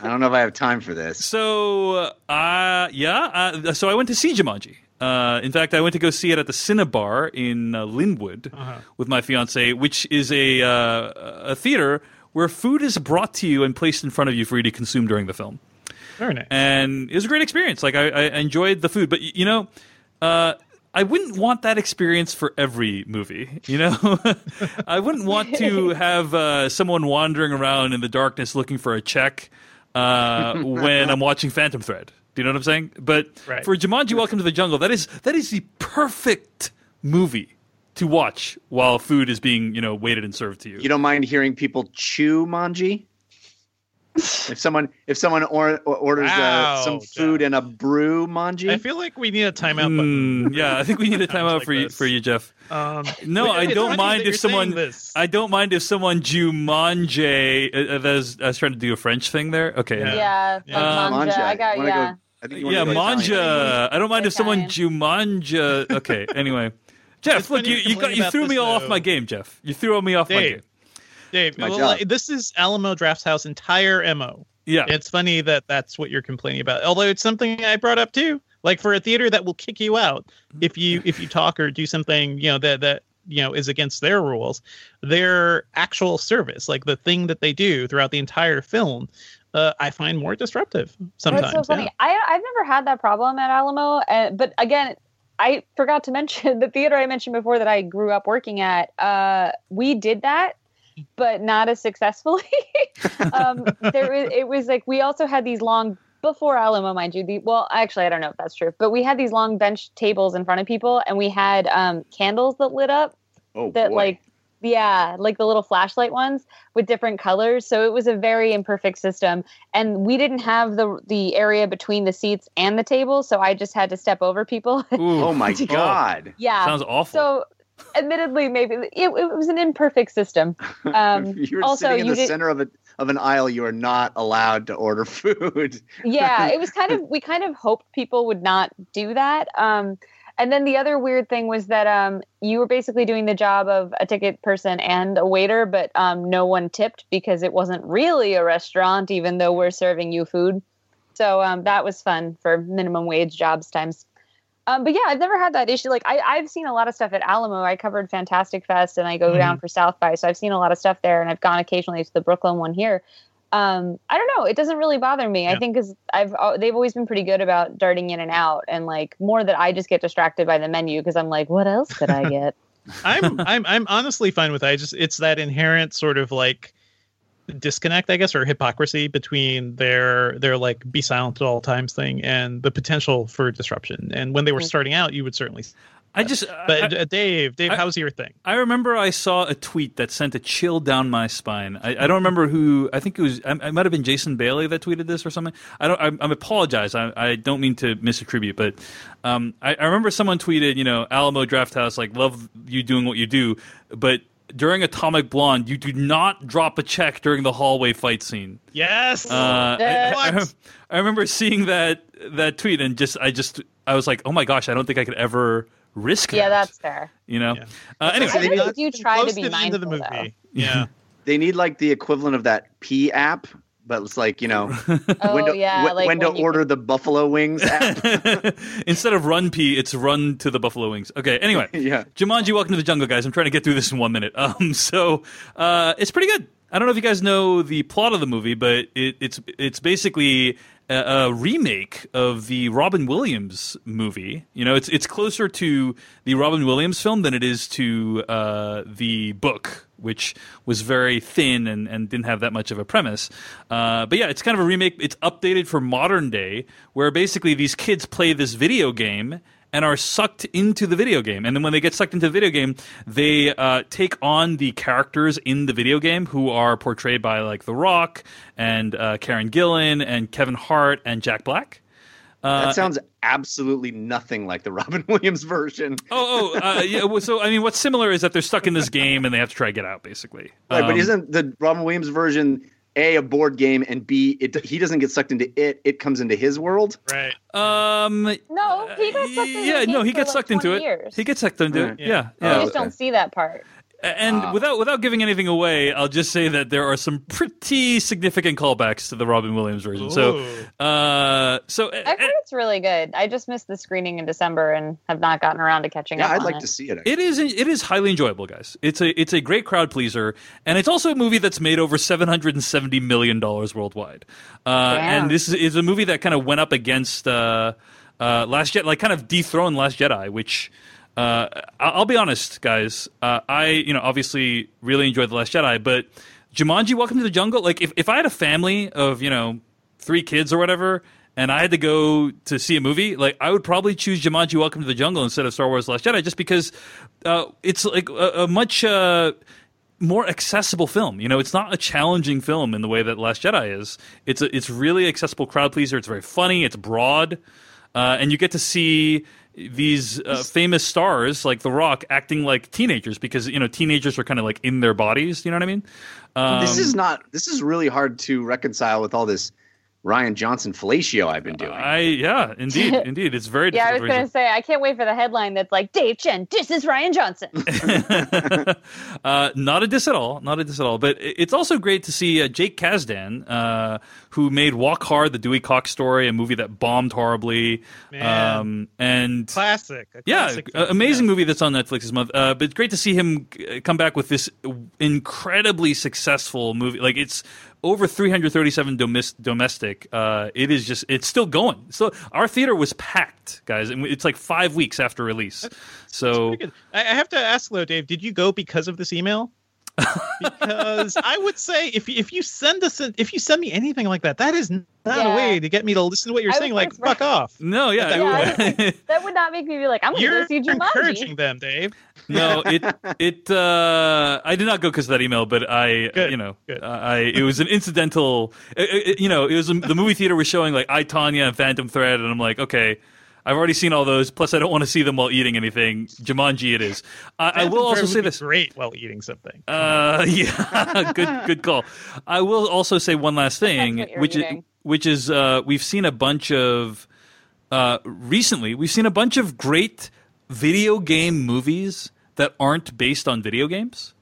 I don't know if I have time for this. So, uh, yeah, uh, so I went to see Jumanji. Uh, in fact, I went to go see it at the Cinnabar in uh, Lynnwood Uh-huh. with my fiance, which is a uh, a theater where food is brought to you and placed in front of you for you to consume during the film. Very nice. And it was a great experience. Like I, I enjoyed the food, but you know, uh, I wouldn't want that experience for every movie. You know, I wouldn't want to have uh, someone wandering around in the darkness looking for a check uh, when I'm watching Phantom Thread. Do you know what I'm saying? But Right. for Jumanji: Welcome to the Jungle, that is that is the perfect movie to watch while food is being you know waited and served to you. You don't mind hearing people chew manji? if someone if someone or, or- orders uh, some Wow, food Jeff. and a brew manji, I feel like we need a timeout. Mm, yeah, I think we need a timeout like for you, for you, Jeff. Um, No, I don't mind if someone. This. I don't mind if someone Jumanji. Uh, uh, that I was trying to do a French thing there. Okay. Yeah. Yeah, like Yeah. manja. Manja. I got Wanna yeah. Go, I think you Yeah, go manja. I don't mind if someone Italian. Jumanja. Okay. Anyway, Jeff, It's look, you, you you got you threw me all off my game, Jeff. You threw me off my game. Dave, My well, job. this is Alamo Drafthouse entire mo. Yeah. It's funny that that's what you're complaining about. Although it's something I brought up too. Like for a theater that will kick you out if you if you talk or do something, you know, that that you know is against their rules. Their actual service, like the thing that they do throughout the entire film, uh, I find more disruptive sometimes. That's so funny. yeah. I I've never had that problem at Alamo, uh, but again, I forgot to mention the theater I mentioned before that I grew up working at. Uh, we did that, but not as successfully. um, there was, it was like we also had these long before Alamo, mind you. The, well, actually, I don't know if that's true, but we had these long bench tables in front of people, and we had um, candles that lit up Oh, that boy. like yeah like the little flashlight ones with different colors so it was a very imperfect system and we didn't have the the area between the seats and the table so i just had to step over people Ooh, oh my god. yeah sounds awful. so admittedly maybe it, it was an imperfect system. Um if you're also, sitting in the did- center of a of an aisle, you are not allowed to order food. yeah it was kind of we kind of hoped people would not do that. Um and then the other weird thing was that um you were basically doing the job of a ticket person and a waiter but um no one tipped because it wasn't really a restaurant even though we're serving you food. So um that was fun for minimum wage jobs times um, but yeah, I've never had that issue. Like I, I've seen a lot of stuff at Alamo. I covered Fantastic Fest, and I go down for South by, so I've seen a lot of stuff there. And I've gone occasionally to the Brooklyn one here. Um, I don't know. It doesn't really bother me. Yeah. I think because I've uh, they've always been pretty good about darting in and out, and like more that I just get distracted by the menu because I'm like, what else could I get? I'm I'm I'm honestly fine with it. I just it's that inherent sort of like disconnect, I guess, or hypocrisy between their their like be silent at all times thing and the potential for disruption. And when they were Mhm. starting out, you would certainly. I just. But I, uh, Dave, Dave, I- how's your thing? I remember I saw a tweet that sent a chill down my spine. I, I don't remember who. I think it was. I, it might have been Jason Bailey that tweeted this or something. I don't. I, I apologize. I, I don't mean to misattribute, but um, I, I remember someone tweeted, you know, Alamo Drafthouse, like love you doing what you do, but during Atomic Blonde, you do not drop a check during the hallway fight scene. Yes. Uh, I, I, I remember seeing that that tweet and just I just I was like, oh my gosh, I don't think I could ever risk yeah, that. that's fair. you know. Yeah. Uh, anyway, I really do try to close be the end of the mindful, though. movie. Yeah. They need like the equivalent of that P app, but it's like you know Oh when to, yeah, when, like when when you order the buffalo wings app. Instead of run P, it's run to the Buffalo Wings. Okay, anyway. yeah. Jumanji, welcome to the jungle, guys. I'm trying to get through this in one minute. Um, so uh, it's pretty good. I don't know if you guys know the plot of the movie, but it, it's it's basically a, a remake of the Robin Williams movie. You know, it's it's closer to the Robin Williams film than it is to uh, the book, which was very thin and, and didn't have that much of a premise. Uh, but yeah, it's kind of a remake. It's updated for modern day, where basically these kids play this video game and are sucked into the video game. And then when they get sucked into the video game, they uh, take on the characters in the video game who are portrayed by like The Rock and uh, Karen Gillan and Kevin Hart and Jack Black. Uh, That sounds absolutely nothing like the Robin Williams version. Oh, oh, uh, yeah. well, So, I mean, what's similar is that they're stuck in this game and they have to try to get out, basically. Right, but Um, isn't the Robin Williams version a a board game and b it he doesn't get sucked into it; it comes into his world. Right. Um. No, he got sucked into Yeah, no, he for gets like sucked into 20 it. Years. He gets sucked into it. Right. Yeah, Yeah. yeah. you just okay. don't see that part. And Ah. without without giving anything away, I'll just say that there are some pretty significant callbacks to the Robin Williams version. So, uh, so I've heard it's really good. I just missed the screening in December and have not gotten around to catching Yeah, up. I'd on like it. to see it. It is it is highly enjoyable, guys. It's a it's a great crowd pleaser, and it's also a movie that's made over seven hundred and seventy million dollars worldwide. Uh, and this is, is a movie that kind of went up against uh, uh, Last Jedi, like kind of dethroned Last Jedi, which. Uh, I'll be honest, guys. Uh, I, you know, obviously really enjoyed The Last Jedi, but Jumanji: Welcome to the Jungle. Like, if, if I had a family of, you know, three kids or whatever, and I had to go to see a movie, like I would probably choose Jumanji: Welcome to the Jungle instead of Star Wars: Last Jedi, just because uh, it's like a, a much uh, more accessible film. You know, it's not a challenging film in the way that Last Jedi is. It's a, it's really accessible crowd pleaser. It's very funny. It's broad, uh, and you get to see these uh, famous stars like The Rock acting like teenagers because you know teenagers are kind of like in their bodies. You know what I mean? Um, this is not. This is really hard to reconcile with all this Rian Johnson fellatio I've been doing. I yeah, indeed, indeed, it's very. Yeah, I was going to say, I can't wait for the headline that's like, Dave Chen, this is Rian Johnson. uh, not a diss at all, not a diss at all. But it's also great to see uh, Jake Kasdan, uh, who made Walk Hard, the Dewey Cox story, a movie that bombed horribly, Man. um, and Classic. a yeah, classic a- film. amazing Yeah. movie that's on Netflix this month. Uh, but it's great to see him uh, come back with this incredibly successful movie. Like it's over 337 domes- domestic. Uh, it is just it's still going. So our theater was packed, guys, and it's like five weeks after release. So Pretty good. I, I have to ask though, Dave, did you go because of this email? Because I would say if if you send us an, if you send me anything like that, that is not Yeah. a way to get me to listen to what you're I saying. Like, just- fuck off. no, yeah, Yeah, I it- that would not make me be like, I'm going to You're go see Jumanji. encouraging them, Dave. no, it it uh, I did not go because of that email, but I Good, you know good. I it was an incidental. It, it- you know, it was the movie theater was showing like I Tonya and Phantom Thread, and I'm like, okay. I've already seen all those. Plus, I don't want to see them while eating anything. Jumanji, it is. I, I will also say this. Great while eating something. Uh, yeah, good, good call. I will also say one last thing, what you're which is, which is uh, we've seen a bunch of uh, recently. We've seen a bunch of great video game movies that aren't based on video games.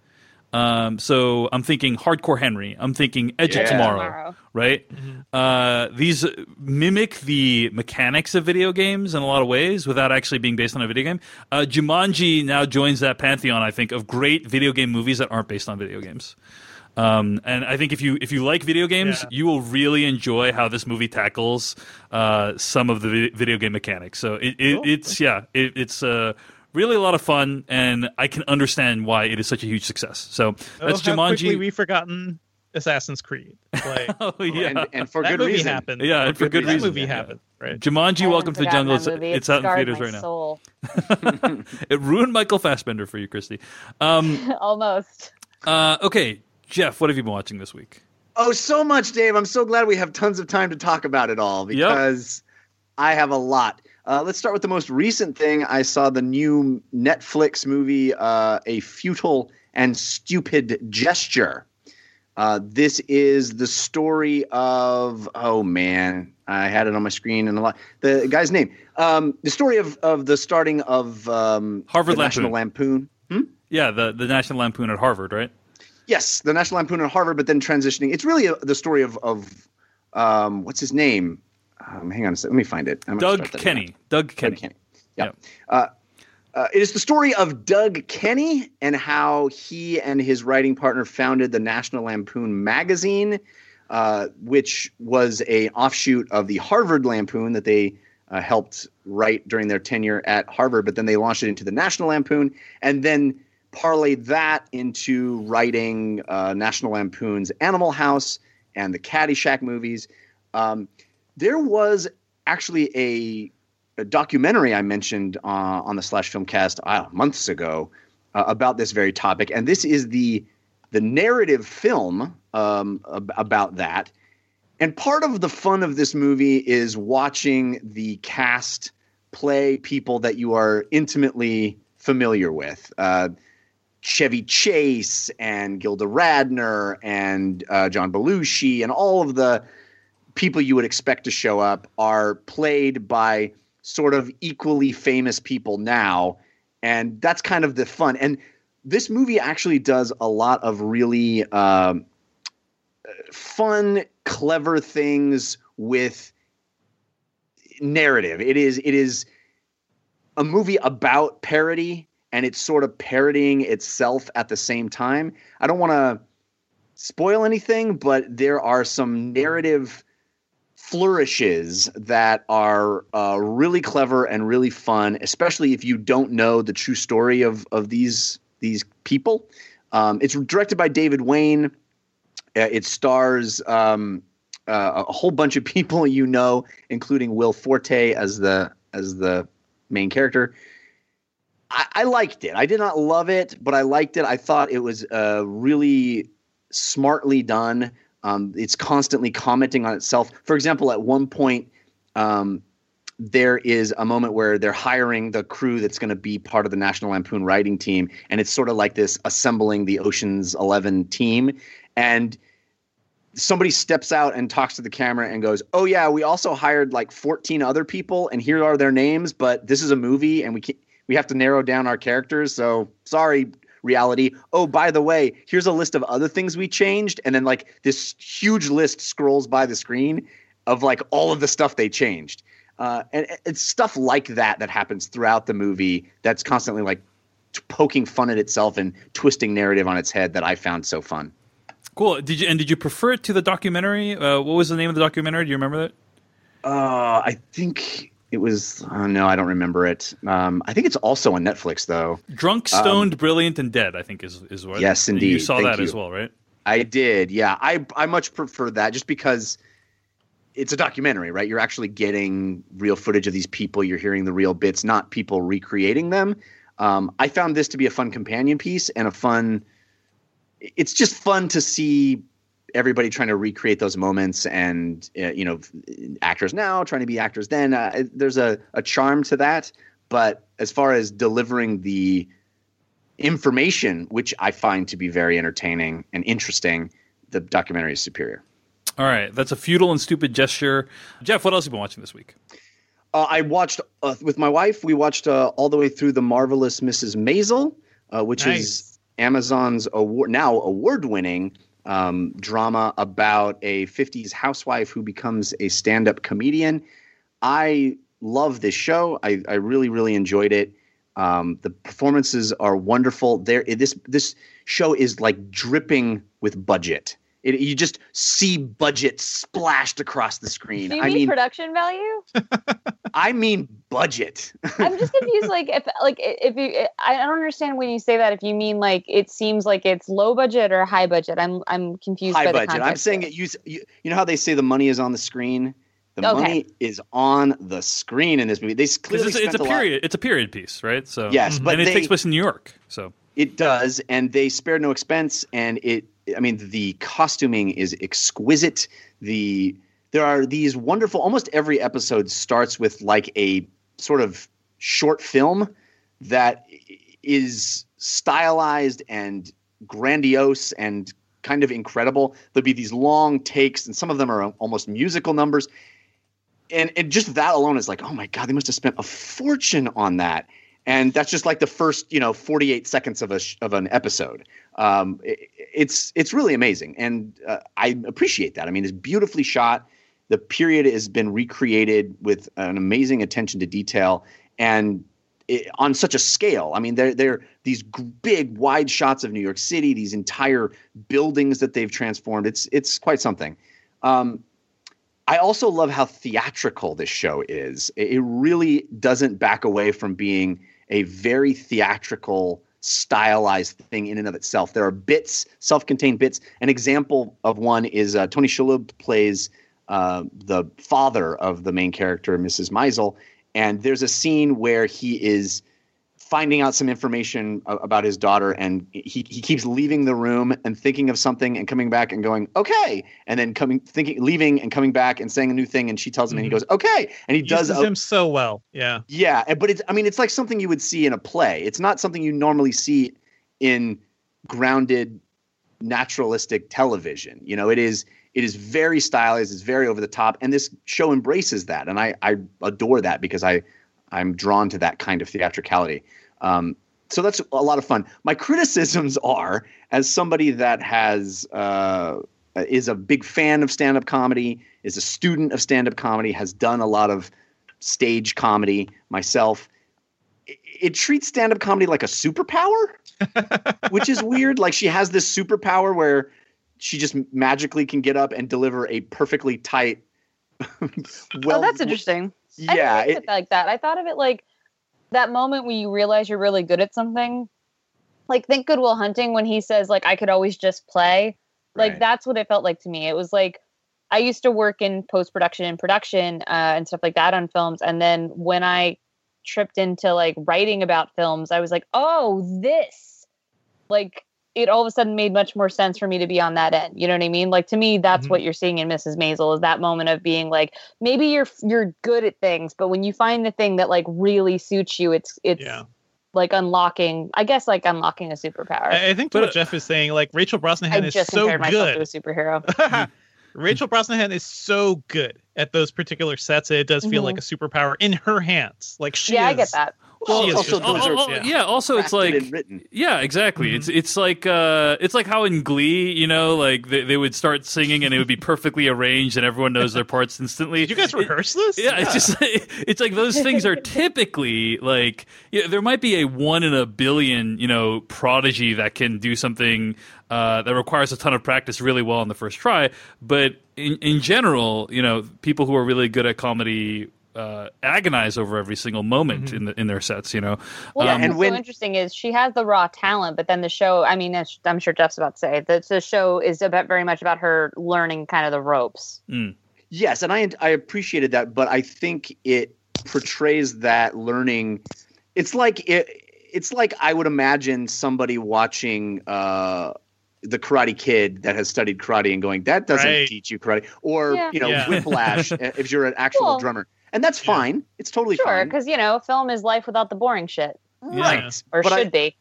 Um, so I'm thinking Hardcore Henry. I'm thinking Edge Yeah. of Tomorrow. Tomorrow. Right? Uh, these mimic the mechanics of video games in a lot of ways without actually being based on a video game. Uh, Jumanji now joins that pantheon, I think, of great video game movies that aren't based on video games. Um, and I think if you if you like video games, Yeah. you will really enjoy how this movie tackles uh, some of the video game mechanics. So it, it, Cool. it's yeah, it, it's uh, really a lot of fun, and I can understand why it is such a huge success. So that's oh, how Jumanji. we've forgotten Assassin's Creed. Like oh yeah, and, and for that good movie reason. happened. yeah, and for good that reason. movie yeah. happened. Right. Jumanji: Welcome to the Jungle. It's, it's out in theaters right now. It ruined Michael Fassbender for you, Kristy. Um, Almost. uh, okay, Jeff, what have you been watching this week? Oh, so much, Dave. I'm so glad we have tons of time to talk about it all Yep. because I have a lot. Uh, let's start with the most recent thing. I saw the new Netflix movie, uh, A Futile and Stupid Gesture. Uh, this is the story of, oh man, I had it on my screen and a lot. The guy's name. Um, the story of, of the starting of um, Harvard the National Lampoon. Hmm? Yeah, the the National Lampoon at Harvard, right? Yes, the National Lampoon at Harvard, but then transitioning. It's really a, the story of of um, what's his name? Um, hang on a second. Let me find it. I'm gonna Doug Kenney. Doug Doug Kenney. Kenney. Yeah. Uh, uh, it is the story of Doug Kenney and how he and his writing partner founded the National Lampoon magazine, uh, which was a offshoot of the Harvard Lampoon that they uh, helped write during their tenure at Harvard. But then they launched it into the National Lampoon, and then parlayed that into writing uh, National Lampoon's Animal House and the Caddyshack movies. Um, there was actually a, a documentary I mentioned uh, on the Slash Filmcast uh, months ago uh, about this very topic, and this is the the narrative film um, ab- about that. And part of the fun of this movie is watching the cast play people that you are intimately familiar with. Uh, Chevy Chase and Gilda Radner and uh, John Belushi and all of the people you would expect to show up are played by sort of equally famous people now. And that's kind of the fun. And this movie actually does a lot of really um, fun, clever things with narrative. It is it is a movie about parody and it's sort of parodying itself at the same time. I don't want to spoil anything, but there are some narrative flourishes that are uh, really clever and really fun, especially if you don't know the true story of of these these people. Um, it's directed by David Wain. Uh, it stars um, uh, a whole bunch of people you know, including Will Forte as the as the main character. I, I liked it. I did not love it, but I liked it. I thought it was uh, really smartly done. Um, it's constantly commenting on itself. For example, at one point, um, there is a moment where they're hiring the crew that's going to be part of the National Lampoon writing team, and it's sort of like this assembling the Ocean's Eleven team, and somebody steps out and talks to the camera and goes, "Oh yeah, we also hired like 14 other people, and here are their names, but this is a movie, and we can we have to narrow down our characters. So sorry, reality. Oh, by the way, here's a list of other things we changed, and then like this huge list scrolls by the screen of like all of the stuff they changed. Uh, and it's stuff like that that happens throughout the movie that's constantly like t- poking fun at itself and twisting narrative on its head that I found so fun. Cool. Did you and did you prefer it to the documentary? Uh, what was the name of the documentary? Do you remember that? Uh, I think it was. Oh no, I don't remember it. Um, I think it's also on Netflix though. Drunk, stoned, brilliant, and dead. I think is is what. Yes, indeed. You saw Thank that you. as well, right? I did. Yeah, I I much prefer that just because it's a documentary, right? You're actually getting real footage of these people. You're hearing the real bits, not people recreating them. Um, I found this to be a fun companion piece and a fun. It's just fun to see everybody trying to recreate those moments, and uh, you know, actors now trying to be actors then. Uh, there's a a charm to that, but as far as delivering the information, which I find to be very entertaining and interesting, the documentary is superior. All right, that's a futile and stupid gesture. Jeff, what else have you been watching this week? Uh, I watched uh, with my wife. We watched uh, all the way through the marvelous Mrs. Maisel, uh, which Nice. is Amazon's award now award-winning um, drama about a 50s housewife who becomes a stand-up comedian. I love this show. I, I really, really enjoyed it. Um, the performances are wonderful. There, this this show is like dripping with budget. It, you just see budget splashed across the screen. Do you I mean, mean, production value? I mean budget. I'm just confused. Like if like if you, I don't understand when you say that. If you mean like it seems like it's low budget or high budget, I'm I'm confused. high by the budget. I'm saying it. Use you, you know how they say the money is on the screen. The Okay. money is on the screen in this movie. They clearly it's, it's spent a lot- period. It's a period piece, right? So Yes, mhm. but and it they- takes place in New York. So It does, and they spared no expense. And it, I mean, the costuming is exquisite. The there are these wonderful. Almost every episode starts with like a sort of short film that is stylized and grandiose and kind of incredible. There'll be these long takes, and some of them are almost musical numbers. And, and just that alone is like, oh my god, they must have spent a fortune on that and that's just like the first you know 48 seconds of a sh- of an episode. Um, it, it's it's really amazing. And uh, i appreciate that. I mean it's beautifully shot. The period has been recreated with an amazing attention to detail and it, on such a scale. I mean they're, they're these g- big wide shots of new york city these entire buildings that they've transformed. It's it's quite something. Um, I also love how theatrical this show is. It it really doesn't back away from being a very theatrical, stylized thing in and of itself. There are bits, self-contained bits. An example of one is uh, Tony Shalhoub plays uh, the father of the main character, Mrs. Maisel, and there's a scene where he is finding out some information about his daughter and he, he keeps leaving the room and thinking of something and coming back and going okay and then coming thinking leaving and coming back and saying a new thing and she tells him and he Mhm. goes okay and he does a- him so well. Yeah. yeah but it's i mean it's like something you would see in a play it's not something you normally see in grounded naturalistic television you know it is it is very stylized it's very over the top and this show embraces that and i i adore that because i i'm drawn to that kind of theatricality. Um, so that's a lot of fun. My criticisms are as somebody that has uh, is a big fan of stand-up comedy is a student of stand-up comedy has done a lot of stage comedy myself it, it treats stand-up comedy like a superpower which is weird. Like she has this superpower where she just magically can get up and deliver a perfectly tight well oh, that's interesting. I yeah it like that. I thought of it like that moment when you realize you're really good at something. Like think Goodwill Hunting when he says like I could always just play. Like Right. that's what it felt like to me. It was like I used to work in post production and production uh, and stuff like that on films, and then when I tripped into like writing about films, I was like, oh, this, like it all of a sudden made much more sense for me to be on that end. You know what I mean? Like to me, that's Mhm. what you're seeing in Mrs. Maisel is that moment of being like, maybe you're you're good at things, but when you find the thing that like really suits you, it's it's Yeah. like unlocking. I guess like unlocking a superpower. I, I think But, what Jeff is saying, like Rachel I Brosnahan is just so compared myself good. to a superhero. Rachel Brosnahan is so good at those particular sets. It does feel Mhm. like a superpower in her hands. Like she yeah, I get that. Well, she also just those Oh, oh, yeah. yeah. Also, it's like Yeah, exactly. Mhm. It's it's like uh it's like how in Glee, you know, like they, they would start singing and it would be perfectly arranged and everyone knows their parts instantly. Did you guys It- rehearse this? yeah, it's just it's like those things are typically like yeah, there might be a one in a billion, you know, prodigy that can do something uh, that requires a ton of practice really well on the first try. But in in general, you know, people who are really good at comedy uh, agonize over every single moment in the, in their sets. You know, Well, Um, that's and what's when- so interesting is she has the raw talent, but then the show. I mean, as- I'm sure Jeff's about to say that the show is about very much about her learning kind of the ropes. Yes, and I I appreciated that, but I think it portrays that learning. It's like it. It's like I would imagine somebody watching uh, the Karate Kid that has studied karate and going, "That doesn't Right. teach you karate," or Yeah. you know, Yeah. Whiplash if you're an actual Well, drummer, and that's Yeah. fine. It's totally Sure, fine, because you know, film is life without the boring shit, right? or But I- should be.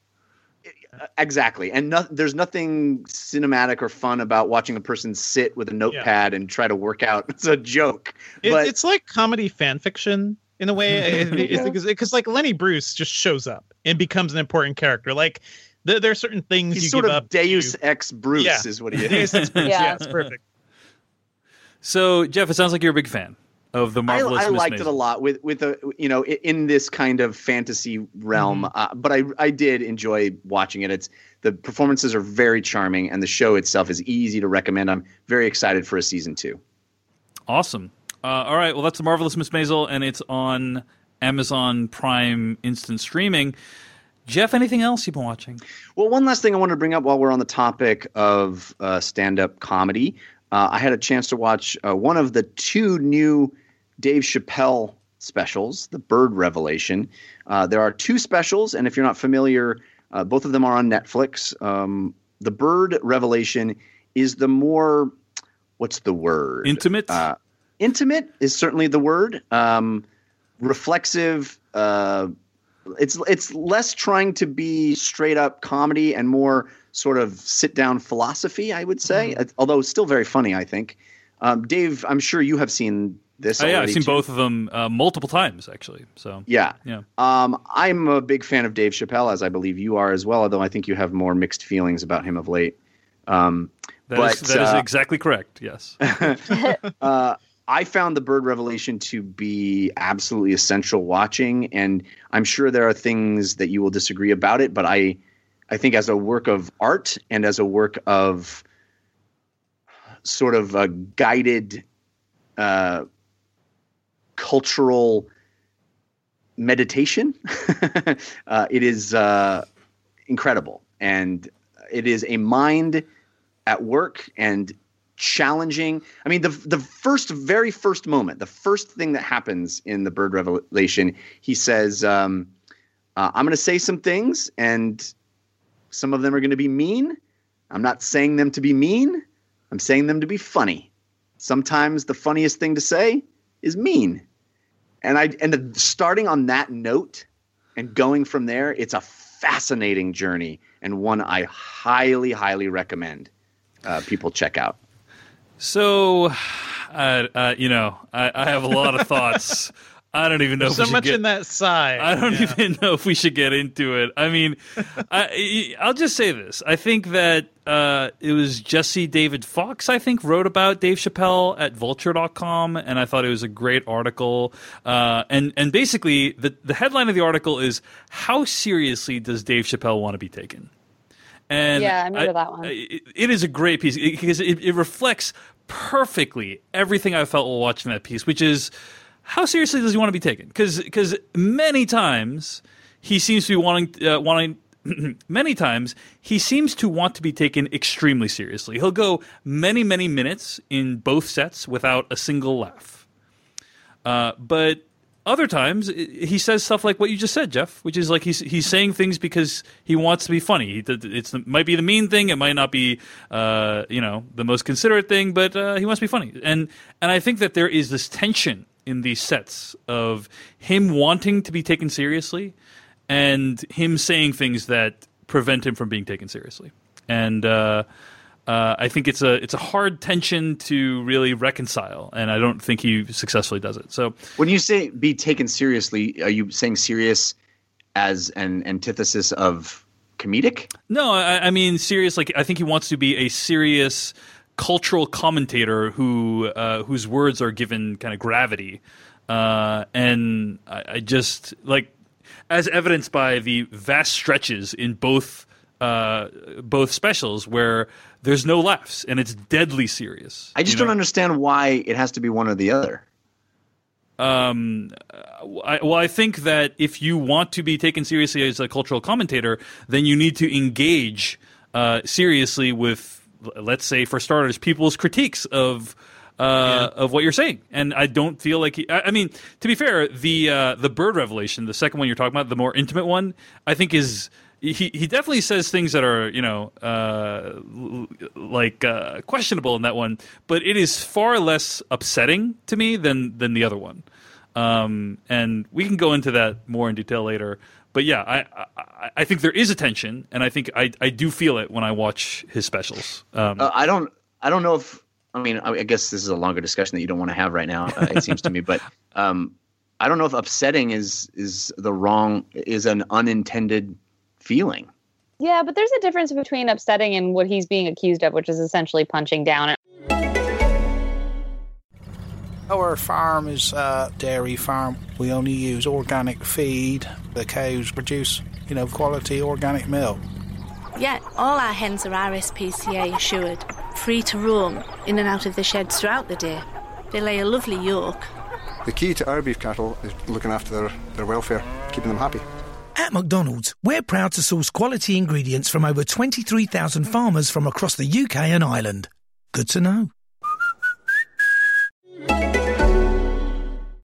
Uh, exactly, and no, there's nothing cinematic or fun about watching a person sit with a notepad and try to work out. It's a joke, It, but it's like comedy fan fiction in a way, because like Lenny Bruce just shows up and becomes an important character. Like there, there are certain things he's you sort give of up. Deus to- ex Bruce, Yeah. is what he is. Deus Ex Bruce, Yeah. yeah, it's perfect. so Jeff, it sounds like you're a big fan of the I, marvelous. I Miss liked it a lot with with a you know in this kind of fantasy realm, Mm-hmm. uh, but I I did enjoy watching it. It's the performances are very charming, and the show itself is easy to recommend. I'm very excited for a season two. Awesome. Uh, all right. Well, that's the marvelous Miss Maisel, and it's on Amazon Prime instant streaming. Jeff, anything else you've been watching? Well, one last thing I wanted to bring up while we're on the topic of uh, stand up comedy. Uh, I had a chance to watch uh, one of the two new Dave Chappelle specials, The Bird Revelation. Uh, there are two specials, and if you're not familiar, uh, both of them are on Netflix. Um, the Bird Revelation is the more, what's the word? Intimate. Uh, intimate is certainly the word. Um, reflexive. Uh, it's it's less trying to be straight up comedy and more sort of sit down philosophy. I would say, Mm-hmm. although still very funny. I think. Um, Dave, I'm sure you have seen this. Oh, yeah, I've seen too. both of them uh, multiple times actually. So Yeah. Yeah. Um, I'm a big fan of Dave Chappelle, as I believe you are as well. Although I think you have more mixed feelings about him of late. Um, that But, is that is uh, exactly correct. Yes. uh, I found the Bird Revelation to be absolutely essential watching, and I'm sure there are things that you will disagree about it, but I, I think as a work of art and as a work of sort of a guided uh, cultural meditation, uh, it is uh, incredible, and it is a mind at work and challenging. I mean, the the first, very first moment, the first thing that happens in the Bird Revelation, he says, um, Uh, I'm going to say some things, and some of them are going to be mean. I'm not saying them to be mean. I'm saying them to be funny. Sometimes the funniest thing to say is mean. And I and the, starting on that note and going from there, it's a fascinating journey and one I highly, highly recommend uh, people check out. So, uh, uh, you know, I, I, have a lot of thoughts. I don't even know. so much get, in that side. I don't yeah. even know if we should get into it. I mean, I, will just say this. I think that uh, it was Jesse David Fox. I think wrote about Dave Chappelle at Vulture.com, and I thought it was a great article. Uh, and and basically, the the headline of the article is "How seriously does Dave Chappelle want to be taken?" And yeah, I remember I, that one. It, it is a great piece because it, it reflects perfectly everything I felt while watching that piece, which is how seriously does he want to be taken? Because many times he seems to be wanting uh, wanting. many times he seems to want to be taken extremely seriously. He'll go many, many minutes in both sets without a single laugh. Uh, but other times he says stuff like what you just said, Jeff, which is like he's he's saying things because he wants to be funny. It might be the mean thing, it might not be uh, you know the most considerate thing, but uh, he wants to be funny. And and I think that there is this tension in these sets of him wanting to be taken seriously and him saying things that prevent him from being taken seriously. And uh, uh, I think it's a it's a hard tension to really reconcile, and I don't think he successfully does it. So when you say be taken seriously, are you saying serious as an antithesis of comedic? No, I, I mean serious. Like I think he wants to be a serious cultural commentator who uh, whose words are given kind of gravity, uh, and I, I, just like as evidenced by the vast stretches in both uh, both specials where there's no laughs and it's deadly serious. I just don't understand why it has to be one or the other. Um, I, well, I think that if you want to be taken seriously as a cultural commentator, then you need to engage uh, seriously with let's say for starters, people's critiques of uh, yeah. of what you're saying. And I don't feel like he, I, I mean, to be fair, the uh, the bird revelation, the second one you're talking about, the more intimate one, I think is he he definitely says things that are you know uh, like uh, questionable in that one, but it is far less upsetting to me than than the other one. Um, and we can go into that more in detail later but yeah, I, I, I think there is a tension, and I think I I do feel it when I watch his specials. Um, uh, I don't I don't know if I mean I guess this is a longer discussion that you don't want to have right now. Uh, it seems to me, but um, I don't know if upsetting is is the wrong is an unintended feeling. Yeah, but there's a difference between upsetting and what he's being accused of, which is essentially punching down. Our farm is a dairy farm. We only use organic feed. The cows produce, you know, quality organic milk. Yeah, all our hens are RSPCA assured, free to roam in and out of the sheds throughout the day. They lay a lovely yolk. The key to our beef cattle is looking after their, their welfare, keeping them happy. At McDonald's, we're proud to source quality ingredients from over 23,000 farmers from across the UK and Ireland. Good to know.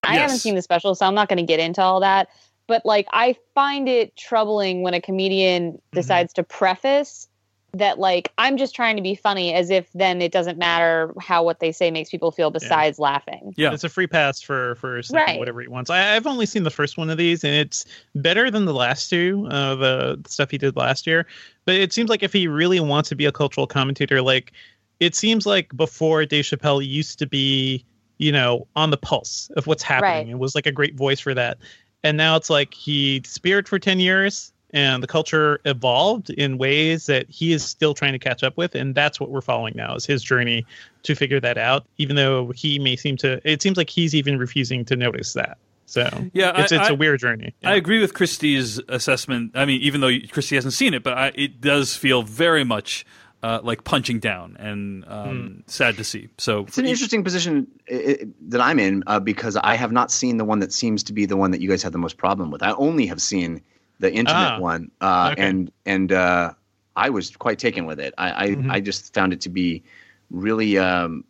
I yes. haven't seen the special, so I'm not going to get into all that. But like, I find it troubling when a comedian mm-hmm. decides to preface that like I'm just trying to be funny, as if then it doesn't matter how what they say makes people feel besides yeah. laughing. Yeah, it's a free pass for for right. whatever he wants. I, have only seen the first one of these, and it's better than the last two, uh, the stuff he did last year. But it seems like if he really wants to be a cultural commentator, like it seems like before Dave Chappelle used to be you know, on the pulse of what's happening right. and was like a great voice for that. And now it's like he disappeared for 10 years and the culture evolved in ways that he is still trying to catch up with. And that's what we're following now is his journey to figure that out, even though he may seem to, it seems like he's even refusing to notice that. So yeah, it's, I, it's a weird journey. Yeah. I agree with Kristy's assessment. I mean, even though Christie hasn't seen it, but I, it does feel very much uh, like punching down and um, mm. sad to see. So it's an interesting position it, that I'm in uh, because I have not seen the one that seems to be the one that you guys have the most problem with. I only have seen the intimate ah, one, uh, okay. and and uh, I was quite taken with it. I I, mm-hmm. I just found it to be really. Um,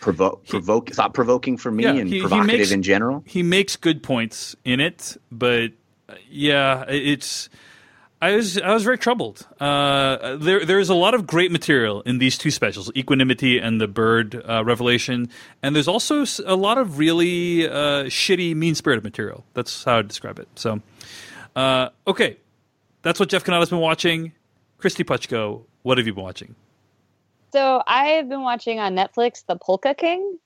provoke, provoke, thought provoking for me yeah, and he, provocative he makes, in general. He makes good points in it, but Yeah, it's. I was I was very troubled. Uh, there there's a lot of great material in these two specials, Equanimity and the Bird uh, Revelation, and there's also a lot of really uh, shitty, mean spirited material. That's how I'd describe it. So, uh, okay, that's what Jeff Cannata's been watching. Kristy Puchko, what have you been watching? So I have been watching on Netflix The Polka King.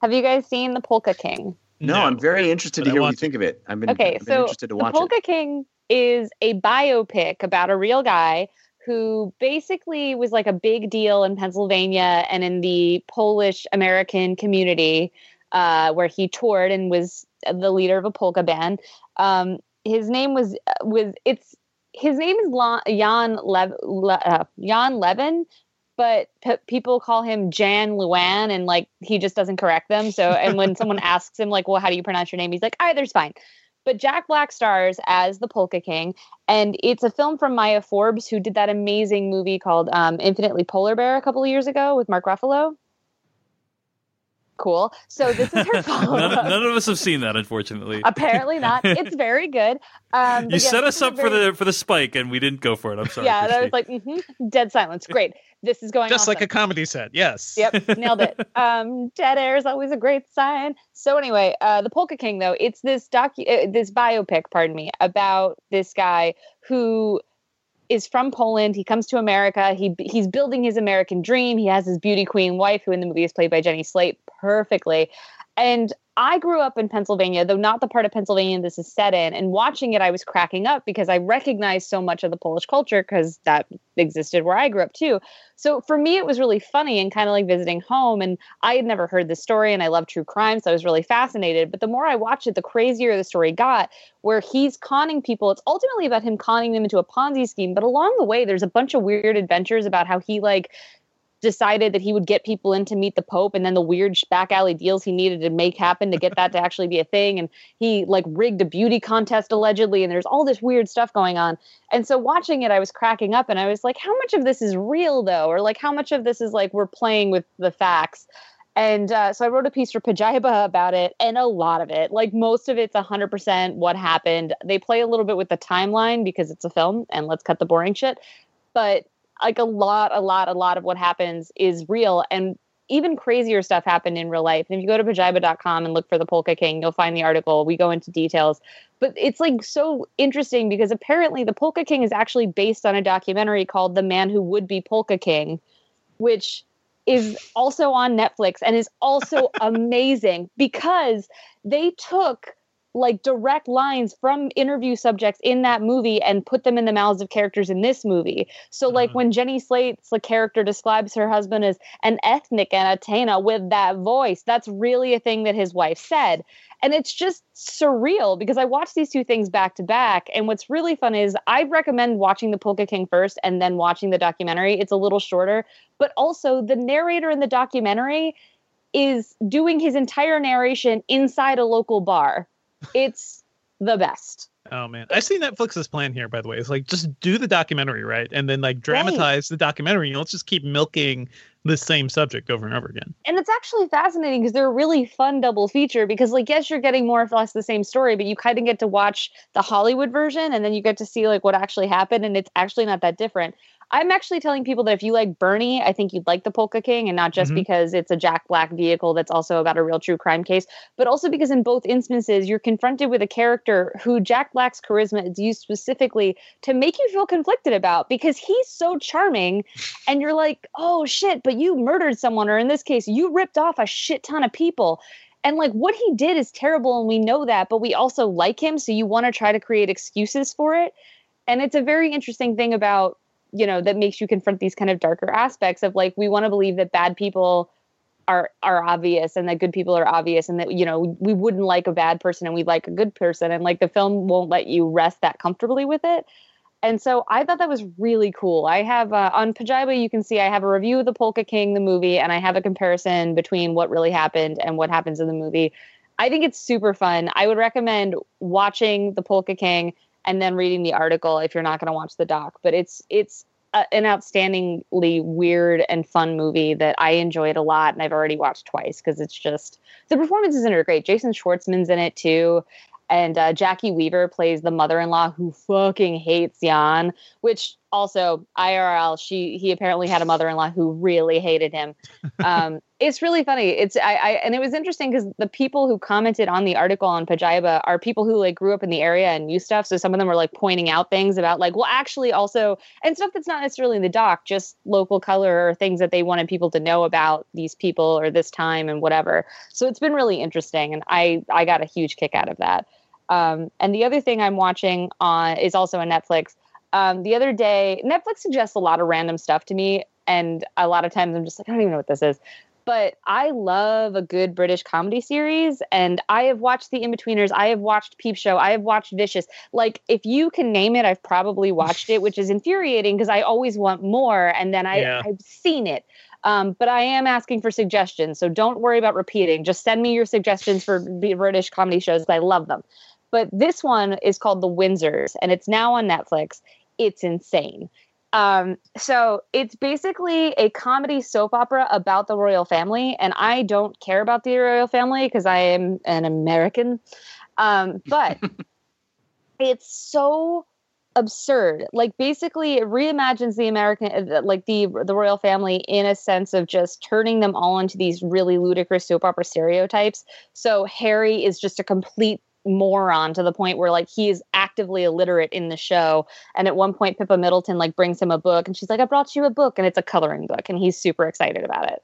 Have you guys seen The Polka King? No, I'm very interested to hear what want you think of it. I've been, Okay, I've been so interested to watch The Polka it. King is a biopic about a real guy who basically was like a big deal in Pennsylvania and in the Polish American community uh, where he toured and was the leader of a polka band. Um, his name was was it's his name is La- Jan Lev- Le- uh, Jan Levin, but people call him Jan Lewan, and like he just doesn't correct them. So, and when someone asks him like, "Well, how do you pronounce your name?" He's like, "Either's fine." But Jack Black stars as the Polka King, and it's a film from Maya Forbes, who did that amazing movie called um, Infinitely Polar Bear a couple of years ago with Mark Ruffalo. Cool. So this is her follow None, none of us have seen that, unfortunately. Apparently not. It's very good. Um, you yeah, set us is a up for the for the spike, and we didn't go for it. I'm sorry. yeah, and I was like, hmm dead silence. Great. This is going Just like a comedy set. Yes. Yep, nailed it. Um, dead air is always a great sign. So anyway, uh, the Polka King, though, it's this docu, uh, this biopic, pardon me, about this guy who is from Poland. He comes to America. He he's building his American dream. He has his beauty queen wife, who in the movie is played by Jenny Slate perfectly. And I grew up in Pennsylvania, though not the part of Pennsylvania this is set in. And watching it, I was cracking up because I recognized so much of the Polish culture because that existed where I grew up too. So for me, it was really funny and kind of like visiting home. And I had never heard this story and I love true crime. So I was really fascinated. But the more I watched it, the crazier the story got, where he's conning people. It's ultimately about him conning them into a Ponzi scheme. But along the way, there's a bunch of weird adventures about how he like decided that he would get people in to meet the pope and then the weird back alley deals he needed to make happen to get that to actually be a thing and he like rigged a beauty contest allegedly and there's all this weird stuff going on and so watching it i was cracking up and i was like how much of this is real though or like how much of this is like we're playing with the facts and uh, so I wrote a piece for Pajiba about it, and a lot of it, like most of it's 100% what happened. They play a little bit with the timeline because it's a film, and let's cut the boring shit. But like a lot, a lot, a lot of what happens is real, and even crazier stuff happened in real life. And if you go to pajiba.com and look for the Polka King, you'll find the article. We go into details. But it's like so interesting because apparently the Polka King is actually based on a documentary called The Man Who Would Be Polka King, which is also on Netflix and is also amazing because they took like direct lines from interview subjects in that movie and put them in the mouths of characters in this movie. So like Mhm. when Jenny Slate's the character describes her husband as an ethnic entertainer with that voice, that's really a thing that his wife said. And it's just surreal because I watched these two things back to back. And what's really fun is I recommend watching the Polka King first and then watching the documentary. It's a little shorter, but also the narrator in the documentary is doing his entire narration inside a local bar. It's the best. Oh man, I see Netflix's plan here. By the way, it's like just do the documentary right, and then like dramatize the documentary. You know, let's just keep milking the same subject over and over again. And it's actually fascinating because they're a really fun double feature because, like, yes, you're getting more or less the same story, but you kind of get to watch the Hollywood version and then you get to see like what actually happened, and it's actually not that different. I'm actually telling people that if you like Bernie, I think you'd like the Polka King, and not just Mhm. because it's a Jack Black vehicle that's also about a real true crime case, but also because in both instances you're confronted with a character who Jack Black's charisma is used specifically to make you feel conflicted about because he's so charming, and you're like, oh shit, but you murdered someone, or in this case, you ripped off a shit ton of people. And like what he did is terrible, and we know that, but we also like him, so you want to try to create excuses for it. And it's a very interesting thing about you know that makes you confront these kind of darker aspects of like we want to believe that bad people are are obvious and that good people are obvious and that you know we wouldn't like a bad person and we like a good person and like the film won't let you rest that comfortably with it. And so i thought that was really cool. I have uh, on pajiba you can see i have a review of the polka king the movie and i have a comparison between what really happened and what happens in the movie. I think it's super fun. I would recommend watching the polka king and then reading the article if you're not going to watch the doc but it's it's a, an outstandingly weird and fun movie that I enjoyed a lot, and I've already watched twice because it's just the performances in it are great. Jason Schwartzman's in it too, and uh, Jacki Weaver plays the mother-in-law who fucking hates Jan. Which also IRL, she he apparently had a mother-in-law who really hated him. Um, it's really funny. It's I, I and it was interesting because the people who commented on the article on Pajiba are people who like grew up in the area and knew stuff. So some of them were like pointing out things about like, well, actually, also and stuff that's not necessarily in the doc, just local color or things that they wanted people to know about these people or this time and whatever. So it's been really interesting, and I I got a huge kick out of that. Um, and the other thing I'm watching on is also on Netflix. Um, the other day, Netflix suggests a lot of random stuff to me, and a lot of times I'm just like, I don't even know what this is but I love a good British comedy series. And I have watched The Inbetweeners. I have watched Peep Show. I have watched Vicious. Like, if you can name it, I've probably watched it, which is infuriating because I always want more. And then I, Yeah. I've seen it. Um, but I am asking for suggestions. So don't worry about repeating. Just send me your suggestions for British comedy shows. I love them. But this one is called The Windsors and it's now on Netflix. It's insane. Um, so it's basically a comedy soap opera about the royal family, and I don't care about the royal family because I am an American. Um, but it's so absurd. Like basically, it reimagines the American, uh, like the the royal family, in a sense of just turning them all into these really ludicrous soap opera stereotypes. So Harry is just a complete moron to the point where like he is actively illiterate in the show. And at one point pippa middleton like brings him a book and she's like i brought you a book. And it's a coloring book and he's super excited about it.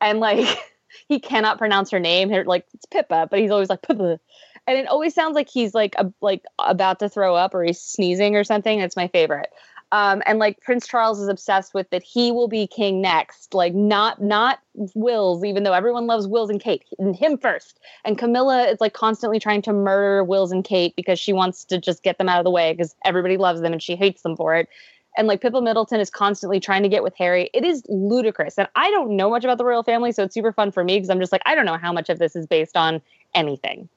And like he cannot pronounce her name. Like it's pippa but he's always like pippa. And it always sounds like he's like a, like about to throw up or he's sneezing or something. It's my favorite um, and like Prince Charles is obsessed with that he will be king next, like not not Wills, even though everyone loves Wills and Kate, and him first. And Camilla is like constantly trying to murder Wills and Kate because she wants to just get them out of the way because everybody loves them and she hates them for it. And like Pippa Middleton is constantly trying to get with Harry. It is ludicrous. And I don't know much about the royal family, so it's super fun for me because I'm just like, I don't know how much of this is based on anything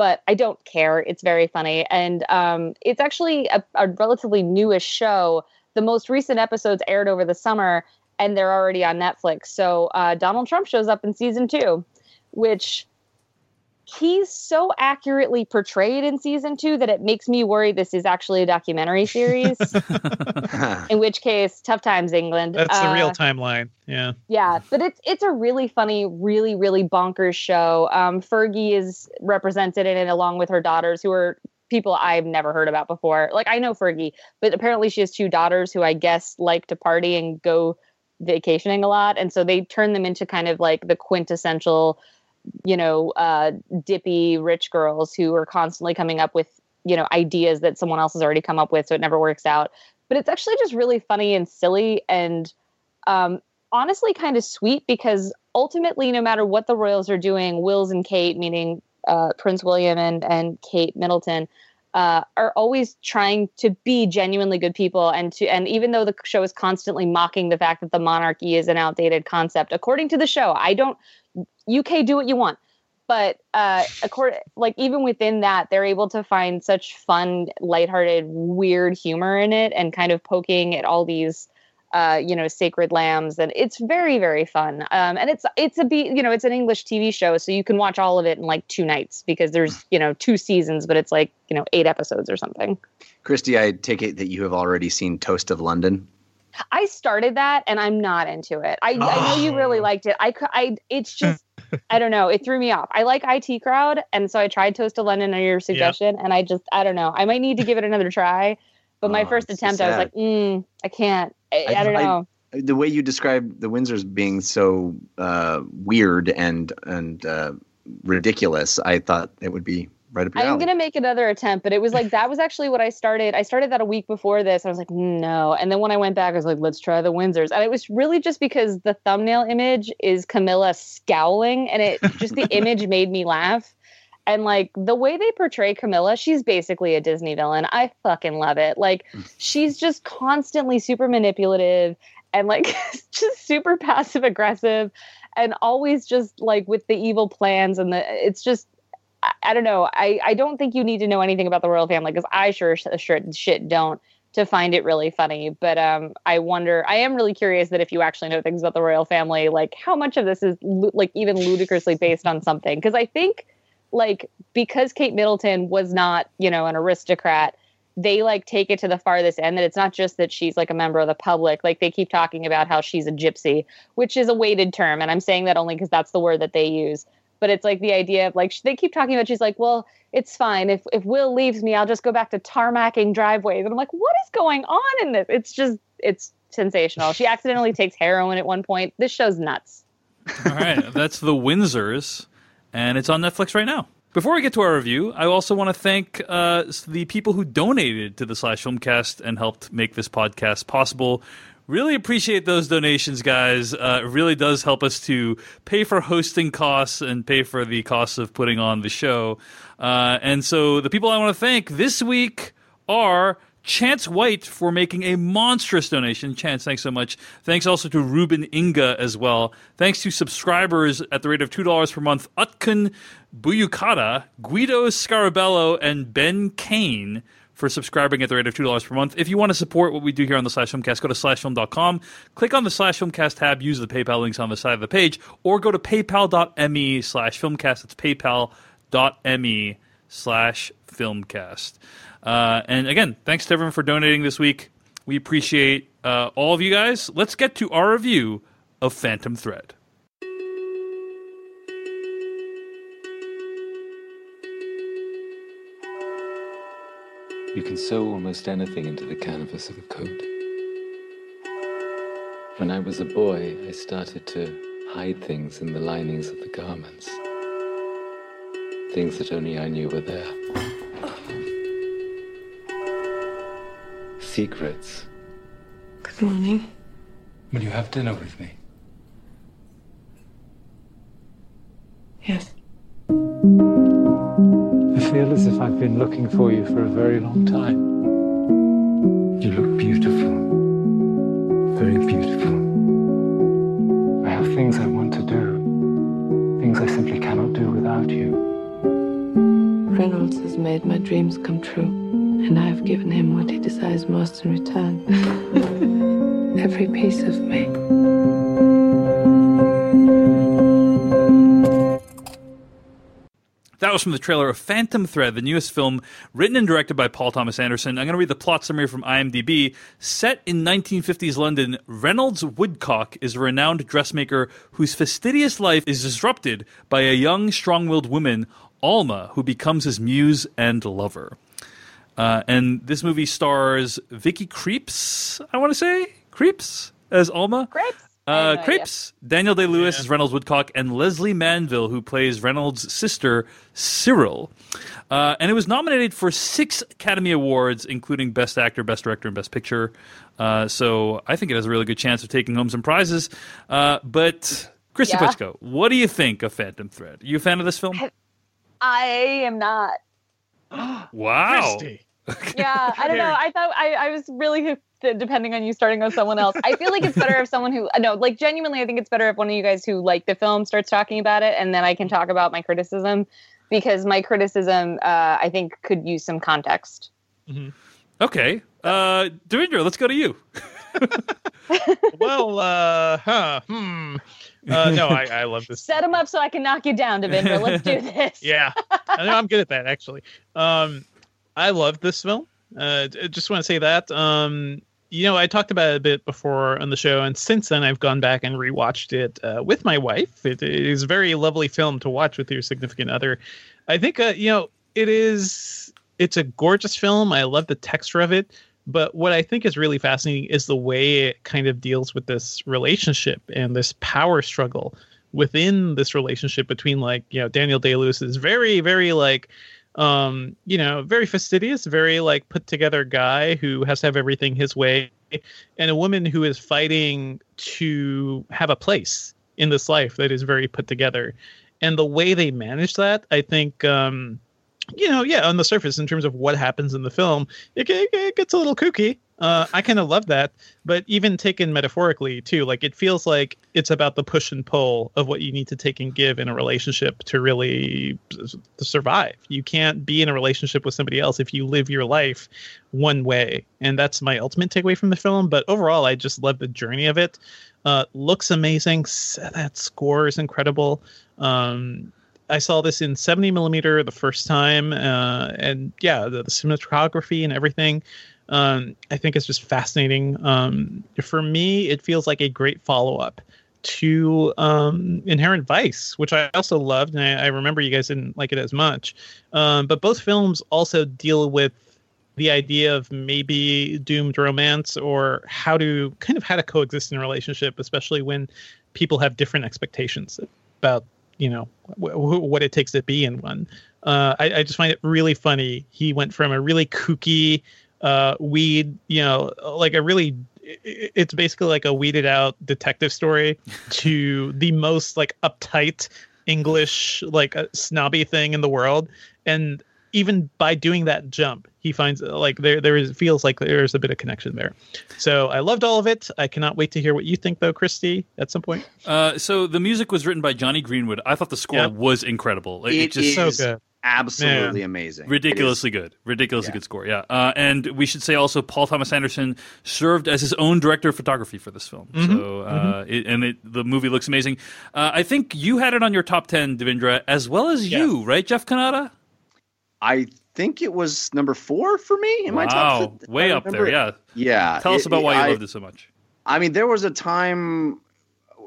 but I don't care. It's very funny. And um, it's actually a, a relatively newish show. The most recent episodes aired over the summer and they're already on Netflix. So uh, Donald Trump shows up in season two, which he's so accurately portrayed in season two that it makes me worry this is actually a documentary series. in which case, tough times, England. That's the real Uh, timeline. Yeah. yeah, but it's it's a really funny, really really bonkers show. Um, Fergie is represented in it along with her daughters, who are people I've never heard about before. Like I know Fergie, but apparently she has two daughters who I guess like to party and go vacationing a lot, and so they turn them into kind of like the quintessential, you know, uh, dippy rich girls who are constantly coming up with you know ideas that someone else has already come up with, so it never works out. But it's actually just really funny and silly and um, honestly kind of sweet because ultimately, no matter what the royals are doing, Wills and Kate, meaning uh, Prince William and and Kate Middleton, uh, are always trying to be genuinely good people and to and even though the show is constantly mocking the fact that the monarchy is an outdated concept, according to the show, I don't UK do what you want. But uh, according, like even within that, they're able to find such fun, lighthearted, weird humor in it, and kind of poking at all these uh, you know, sacred lambs, and it's very, very fun. Um, and it's it's a be you know, it's an English TV show, so you can watch all of it in like two nights because there's you know two seasons, but it's like you know eight episodes or something. Kristy, I take it that you have already seen Toast of London. I started that, and I'm not into it. I, I know you really liked it. I I it's just. I don't know. It threw me off. I like IT Crowd, and so I tried Toast of London on your suggestion, and I just I don't know. I might need to give it another try. But my Oh, first it's so attempt, I was like, mm, I can't. I, I, I- don't I- know. The way you describe the Windsors being so uh, weird and and uh, ridiculous, I thought it would be right up your I'm alley. gonna make another attempt, but it was like that was actually what I started. I started that a week before this. I was like, no. And then when I went back, I was like, let's try the Windsors. And it was really just because the thumbnail image is Camilla scowling, and it just the image made me laugh. And like the way they portray Camilla, she's basically a Disney villain. I fucking love it. Like she's just constantly super manipulative and like just super passive aggressive and always just like with the evil plans and the it's just I, don't know. I, I don't think you need to know anything about the royal family because I sure, sure shit don't to find it really funny. But um, I wonder. I am really curious that if you actually know things about the royal family, like how much of this is like even ludicrously based on something. Because I think like because Kate Middleton was not, you know, an aristocrat, they like take it to the farthest end that it's not just that she's like a member of the public. Like they keep talking about how she's a gypsy, which is a weighted term. And I'm saying that only because that's the word that they use. But it's like the idea of like, they keep talking about, she's like, well, it's fine. If, if Will leaves me, I'll just go back to tarmacking driveways. And I'm like, what is going on in this? It's just, it's sensational. She accidentally takes heroin at one point. This show's nuts. All right, that's The Windsors, and it's on Netflix right now. Before we get to our review, I also want to thank uh, the people who donated to the Slash Filmcast and helped make this podcast possible. Really appreciate those donations, guys. Uh, it really does help us to pay for hosting costs and pay for the costs of putting on the show. Uh, and so the people I want to thank this week are Chance White for making a monstrous donation. Chance, thanks so much. Thanks also to Ruben Inga as well. Thanks to subscribers at the rate of $2 per month, Utkun Buyukata, Guido Scarabello, and Ben Kane for subscribing at the rate of $2 per month. If you want to support what we do here on the Slash Filmcast, go to slashfilm.com, click on the Slash Filmcast tab, use the PayPal links on the side of the page, or go to paypal.me slash filmcast. It's paypal.me slash filmcast. Uh, and again, thanks to everyone for donating this week. We appreciate uh, all of you guys. Let's get to our review of Phantom Thread. You can sew almost anything into the canvas of a coat. When I was a boy, I started to hide things in the linings of the garments. Things that only I knew were there. Secrets. Good morning. Will you have dinner with me? Been looking for you for a very long time. You look beautiful. Very beautiful. I have things I want to do, things I simply cannot do without you. Reynolds has made my dreams come true, and I have given him what he desires most in return. Every piece of me. That was from the trailer of Phantom Thread, the newest film written and directed by Paul Thomas Anderson. I'm going to read the plot summary from IMDb. Set in 1950s London, Reynolds Woodcock is a renowned dressmaker whose fastidious life is disrupted by a young, strong willed woman, Alma, who becomes his muse and lover. Uh, and this movie stars Vicky Krieps, I want to say? Krieps as Alma? Krieps? Uh, Crepes, Daniel Day Lewis is Reynolds Woodcock, and Lesley Manville, who plays Reynolds' sister, Cyril. Uh, and it was nominated for six Academy Awards, including Best Actor, Best Director, and Best Picture. Uh, so I think it has a really good chance of taking home some prizes. Uh, but, Kristy Yeah. Puchko, what do you think of Phantom Thread? Are you a fan of this film? I am not. Wow. Kristy. Yeah, I don't know. I thought I, I was really depending on you starting with someone else. I feel like it's better if someone who no, like genuinely, I think it's better if one of you guys who like the film starts talking about it, and then I can talk about my criticism because my criticism, uh, I think, could use some context. Okay. Uh, Devindra, let's go to you. well, uh, huh, hmm. Uh, no, I, I love this. Set him up so I can knock you down, Devindra. Let's do this. yeah, I know I'm good at that actually. Um, I love this film. Uh, just want to say that. Um, you know, I talked about it a bit before on the show, and since then I've gone back and rewatched it uh, with my wife. It, it is a very lovely film to watch with your significant other. I think, uh, you know, it is. It's a gorgeous film. I love the texture of it. But what I think is really fascinating is the way it kind of deals with this relationship and this power struggle within this relationship between like you know Daniel Day Lewis is very very like um you know very fastidious very like put together guy who has to have everything his way and a woman who is fighting to have a place in this life that is very put together. And the way they manage that i think um you know yeah on the surface in terms of what happens in the film it, ge- it gets a little kooky uh, I kind of love that, but even taken metaphorically too, like it feels like it's about the push and pull of what you need to take and give in a relationship to really to survive. You can't be in a relationship with somebody else if you live your life one way, and that's my ultimate takeaway from the film. But overall, I just love the journey of it. Uh, looks amazing. That score is incredible. Um, I saw this in 70 millimeter the first time, uh, and yeah, the, the cinematography and everything. Um, I think it's just fascinating. Um, for me, it feels like a great follow up to um, Inherent Vice, which I also loved, and I, I, remember you guys didn't like it as much. Um, but both films also deal with the idea of maybe doomed romance or how to kind of how to coexist in a relationship, especially when people have different expectations about you know w- what it takes to be in one. Uh, I, I, just find it really funny. He went from a really kooky uh, weed, you know, like a really it's basically like a weeded out detective story to the most like uptight English like a snobby thing in the world. And even by doing that jump, he finds like there there is feels like there's a bit of connection there. So I loved all of it. I cannot wait to hear what you think though, Kristy, at some point. Uh, so the music was written by Jonny Greenwood. I thought the score yep. was incredible. Like, it, it just so good absolutely Man. amazing. Ridiculously good. Ridiculously yeah. good score. Yeah. Uh, and we should say also Paul Thomas Anderson served as his own director of photography for this film. Mm-hmm. So uh, mm-hmm. it, and it, the movie looks amazing. Uh, I think you had it on your top 10 Devindra as well as yes. you, right Jeff Cannata? I think it was number 4 for me in wow. my top Way up there, yeah. Yeah. Tell it, us about why I, you loved it so much. I mean, there was a time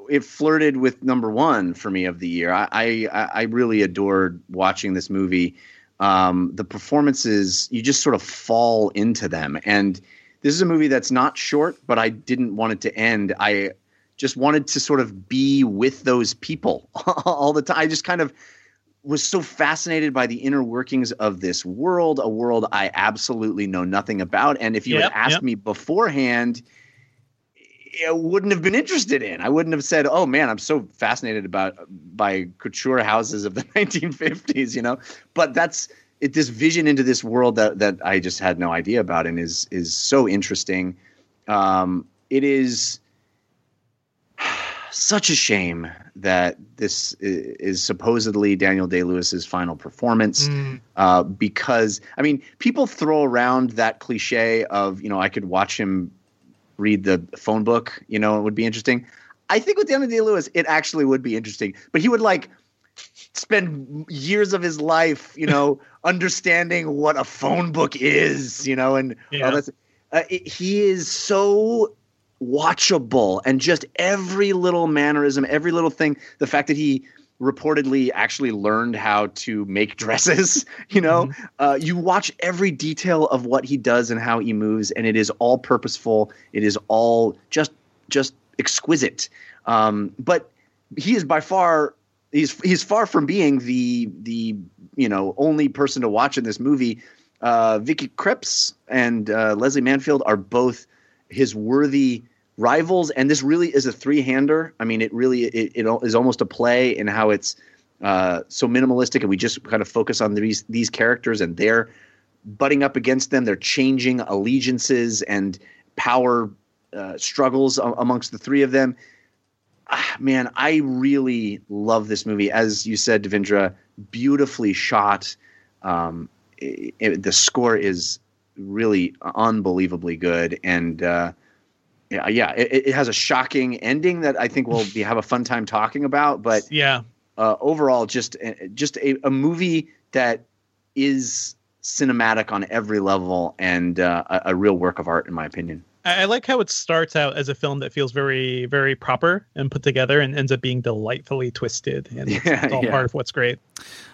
it flirted with number one for me of the year. I I, I really adored watching this movie. Um, the performances, you just sort of fall into them. And this is a movie that's not short, but I didn't want it to end. I just wanted to sort of be with those people all the time. I just kind of was so fascinated by the inner workings of this world, a world I absolutely know nothing about. And if you yep, had asked yep. me beforehand, I wouldn't have been interested in. I wouldn't have said, "Oh man, I'm so fascinated about by couture houses of the 1950s," you know. But that's it, this vision into this world that that I just had no idea about, and is is so interesting. Um, it is such a shame that this is supposedly Daniel Day Lewis's final performance, mm. uh, because I mean, people throw around that cliche of you know I could watch him read the phone book, you know, it would be interesting. I think with Daniel Day Lewis, it actually would be interesting. But he would like spend years of his life, you know, understanding what a phone book is, you know, and yeah. all that. Uh, it, he is so watchable, and just every little mannerism, every little thing. The fact that he reportedly actually learned how to make dresses. You know, mm-hmm. uh, you watch every detail of what he does and how he moves, and it is all purposeful. It is all just just exquisite. Um, but he is by far he's he's far from being the the you know only person to watch in this movie. Uh, Vicky Krieps and uh, Lesley Manville are both his worthy rivals and this really is a three-hander. I mean it really it, it is almost a play in how it's uh, so minimalistic and we just kind of focus on these these characters and they're butting up against them. They're changing allegiances and power uh, struggles amongst the three of them. Ah, man i really love this movie. As you said devindra beautifully shot. Um, it, it, the score is really unbelievably good and uh, yeah, yeah, it, it, has a shocking ending that I think we'll be, have a fun time talking about. But yeah, uh, overall, just uh, just a, a, movie that is cinematic on every level and uh, a, a, real work of art, in my opinion. I, like how it starts out as a film that feels very, very proper and put together, and ends up being delightfully twisted, and it's, yeah, it's all yeah. part of what's great.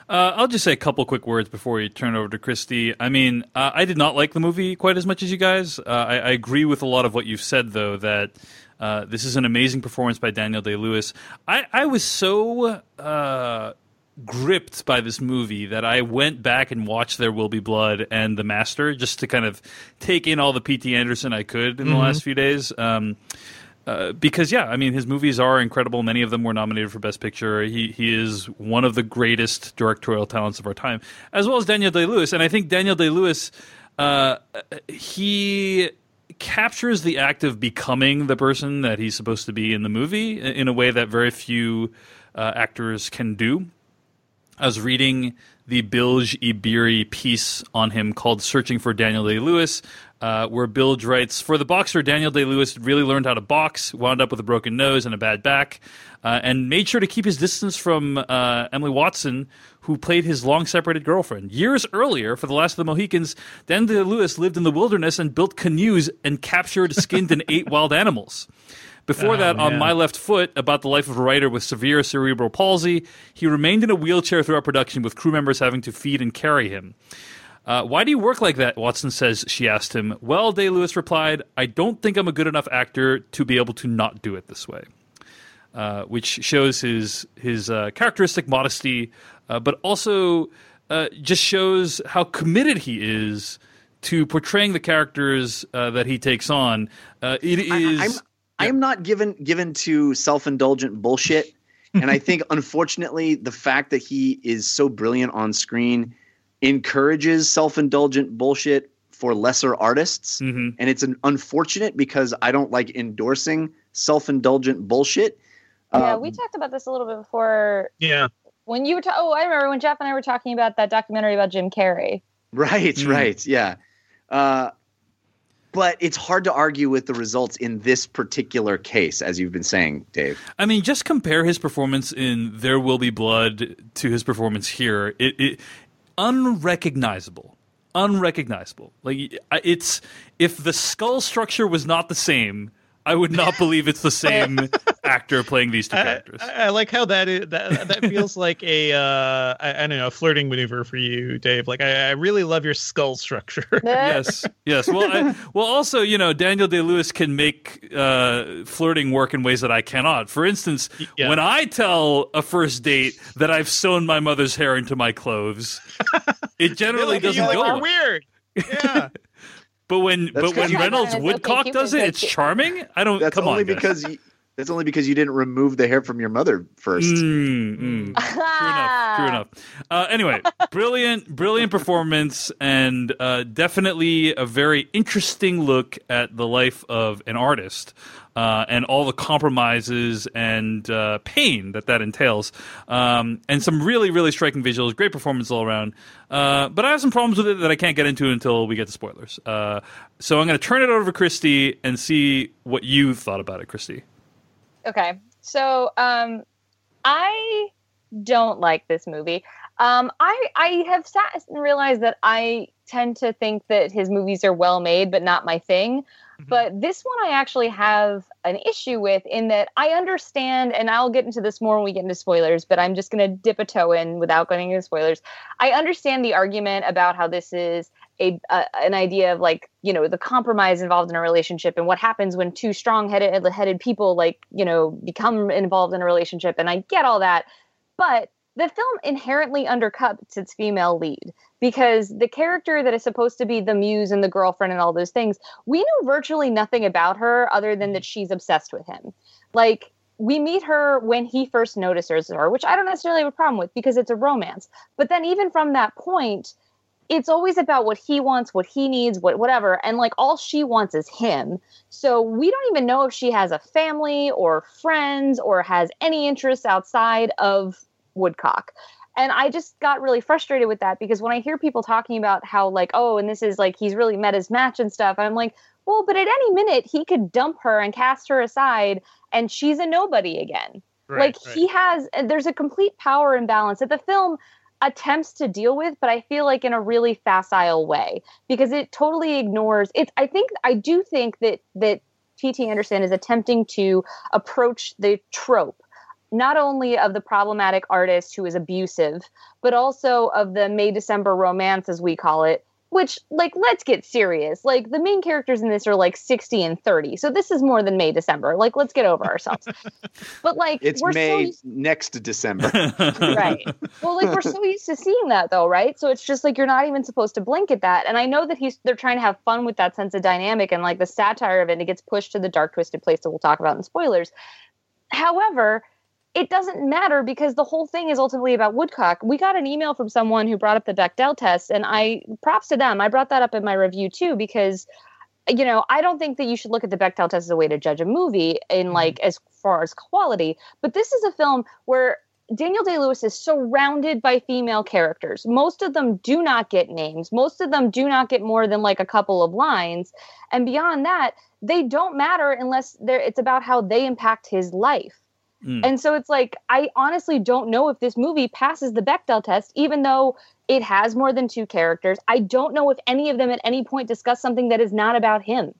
Uh, I'll just say a couple quick words before we turn over to Kristy. I mean, uh, I did not like the movie quite as much as you guys. Uh, I, I, agree with a lot of what you've said, though, that uh, this is an amazing performance by Daniel Day Lewis. I, I was so uh, gripped by this movie that I went back and watched There Will Be Blood and The Master just to kind of take in all the P.T. Anderson I could in mm-hmm. the last few days. Um, uh, because yeah, I mean his movies are incredible. Many of them were nominated for Best Picture. He he is one of the greatest directorial talents of our time, as well as Daniel Day Lewis. And I think Daniel Day Lewis, uh, he captures the act of becoming the person that he's supposed to be in the movie in a way that very few uh, actors can do. I was reading the Bilge Ebiri piece on him called "Searching for Daniel Day Lewis," uh, where Bilge writes For the boxer, Daniel Day Lewis really learned how to box, wound up with a broken nose and a bad back, uh, and made sure to keep his distance from uh, Emily Watson, who played his long separated girlfriend. Years earlier, for The Last of the Mohicans, Daniel Lewis lived in the wilderness and built canoes and captured, skinned, and ate wild animals. Before Oh, that, on. My Left Foot, about the life of a writer with severe cerebral palsy, he remained in a wheelchair throughout production, with crew members having to feed and carry him. Uh, why do you work like that? Watson says she asked him. Well, Day Lewis replied, I don't think I'm a good enough actor to be able to not do it this way. Uh, which shows his his uh, characteristic modesty, uh, but also uh, just shows how committed he is to portraying the characters uh, that he takes on. Uh, it is. I, I'm I am not given given to self indulgent bullshit, and I think unfortunately the fact that he is so brilliant on screen encourages self indulgent bullshit for lesser artists, Mhm. and it's an unfortunate because I don't like endorsing self indulgent bullshit. yeah, Uh, we talked about this a little bit before Yeah. when you were. Ta- oh, I remember when Jeff and I were talking about that documentary about Jim Carrey. Right, Mm. right, yeah. Uh, but it's hard to argue with the results in this particular case, as you've been saying, Dave. I mean, just compare his performance in There Will Be Blood to his performance here. It, it unrecognizable, unrecognizable. Like it's if the skull structure was not the same, I would not believe it's the same actor playing these two characters. I, I like how that is, that that feels like a uh, I, I don't know a flirting maneuver for you, Dave. Like I, I really love your skull structure. yes, yes. Well, I, well, also, you know, Daniel Day Lewis can make uh, flirting work in ways that I cannot. For instance, Yeah. when I tell a first date that I've sewn my mother's hair into my clothes, it generally They look at you doesn't like go. you're weird. Yeah. But when That's but 'cause when Reynolds Woodcock does it, it's charming. I don't. That's come only on, because you, that's only because you didn't remove the hair from your mother first. Mm, mm. True enough. True enough. Uh, anyway, brilliant, brilliant performance, and uh, definitely a very interesting look at the life of an artist uh, and all the compromises and uh, pain that that entails. Um, and some really, really striking visuals. Great performance all around. Uh, but I have some problems with it that I can't get into until we get to spoilers. Uh, so I'm going to turn it over to Kristy and see what you thought about it, Kristy. Okay. So um I don't like this movie. Um I I have sat and realized that I tend to think that his movies are well made but not my thing. But this one I actually have an issue with in that I understand and I'll get into this more when we get into spoilers, but I'm just going to dip a toe in without going into spoilers. I understand the argument about how this is a, a an idea of like you know the compromise involved in a relationship and what happens when two strong headed headed people like you know become involved in a relationship and I get all that. But the film inherently undercuts its female lead because the character that is supposed to be the muse and the girlfriend and all those things we know virtually nothing about her other than that mm-hmm. she's obsessed with him. Like we meet her when he first notices her which I don't necessarily have a problem with because it's a romance. But then even from that point it's always about what he wants, what he needs, what whatever, and like all she wants is him. So we don't even know if she has a family or friends or has any interests outside of Woodcock. And I just got really frustrated with that because when I hear people talking about how like, oh, and this is like he's really met his match and stuff, and I'm like, well, but at any minute he could dump her and cast her aside and she's a nobody again. Right, like right. he has there's a complete power imbalance that the film attempts to deal with but i feel like in a really facile way because it totally ignores it i think i do think that that P.T. anderson is attempting to approach the trope not only of the problematic artist who is abusive but also of the may december romance as we call it which like let's get serious like the main characters in this are like 60 and 30 so this is more than may december like let's get over ourselves but like It's we're so May used- next to December. right. Well, like we're so used to seeing that though, right? So it's just like you're not even supposed to blink at that. And I know that he's they're trying to have fun with that sense of dynamic and like the satire of it, and it gets pushed to the dark twisted place that we'll talk about in spoilers. However, it doesn't matter because the whole thing is ultimately about Woodcock. We got an email from someone who brought up the Bechdel test, and I props to them. I brought that up in my review too because you know, I don't think that you should look at the Bechdel test as a way to judge a movie in mm-hmm. like as far as quality, but this is a film where Daniel Day Lewis is surrounded by female characters. Most of them do not get names. Most of them do not get more than like a couple of lines. And beyond that, they don't matter unless it's about how they impact his life. Mm. And so it's like I honestly don't know if this movie passes the Bechdel test, even though it has more than two characters. I don't know if any of them at any point discuss something that is not about him.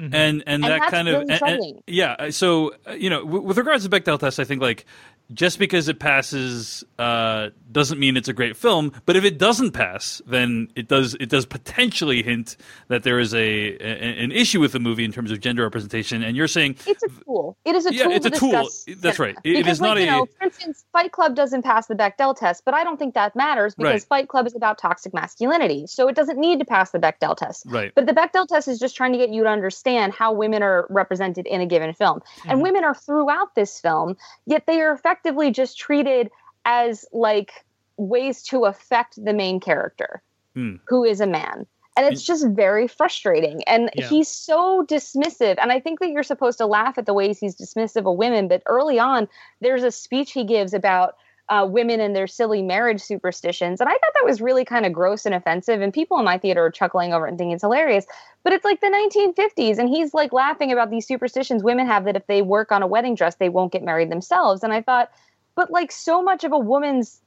And and, And that that's kind of really and- and- yeah uh, so uh, you know w- with regards to bechdel test i think like just because it passes uh, doesn't mean it's a great film but if it doesn't pass then it does it does potentially hint that there is a, a an issue with the movie in terms of gender representation and you're saying It's a tool. It is a Yeah, tool. it's to a tool. discuss That's right. It- it because, is not like, you a- know, for instance, Fight Club doesn't pass the Bechdel test, but I don't think that matters because Right. Fight Club is about toxic masculinity, so it doesn't need to pass the Bechdel test. Right. But the Bechdel test is just trying to get you to understand how women are represented in a given film, and women are throughout this film, yet they are effectively just treated as like ways to affect the main character Hmm. who is a man. And it's just very frustrating. And Yeah. he's so dismissive. And I think that you're supposed to laugh at the ways he's dismissive of women. But early on, there's a speech he gives about uh, women and their silly marriage superstitions. And I thought that was really kind of gross and offensive. And people in my theater are chuckling over it and thinking it's hilarious. But it's like the 1950s. And he's like laughing about these superstitions women have that if they work on a wedding dress, they won't get married themselves. And I thought, but like so much of a woman's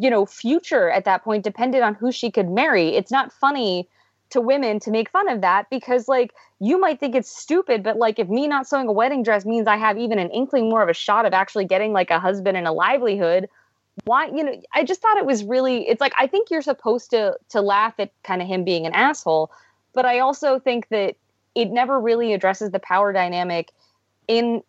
you know future at that point depended on who she could marry it's not funny to women to make fun of that because like you might think it's stupid but like if me not sewing a wedding dress means i have even an inkling more of a shot of actually getting like a husband and a livelihood why you know i just thought it was really it's like i think you're supposed to to laugh at kind of him being an asshole but i also think that it never really addresses the power dynamic in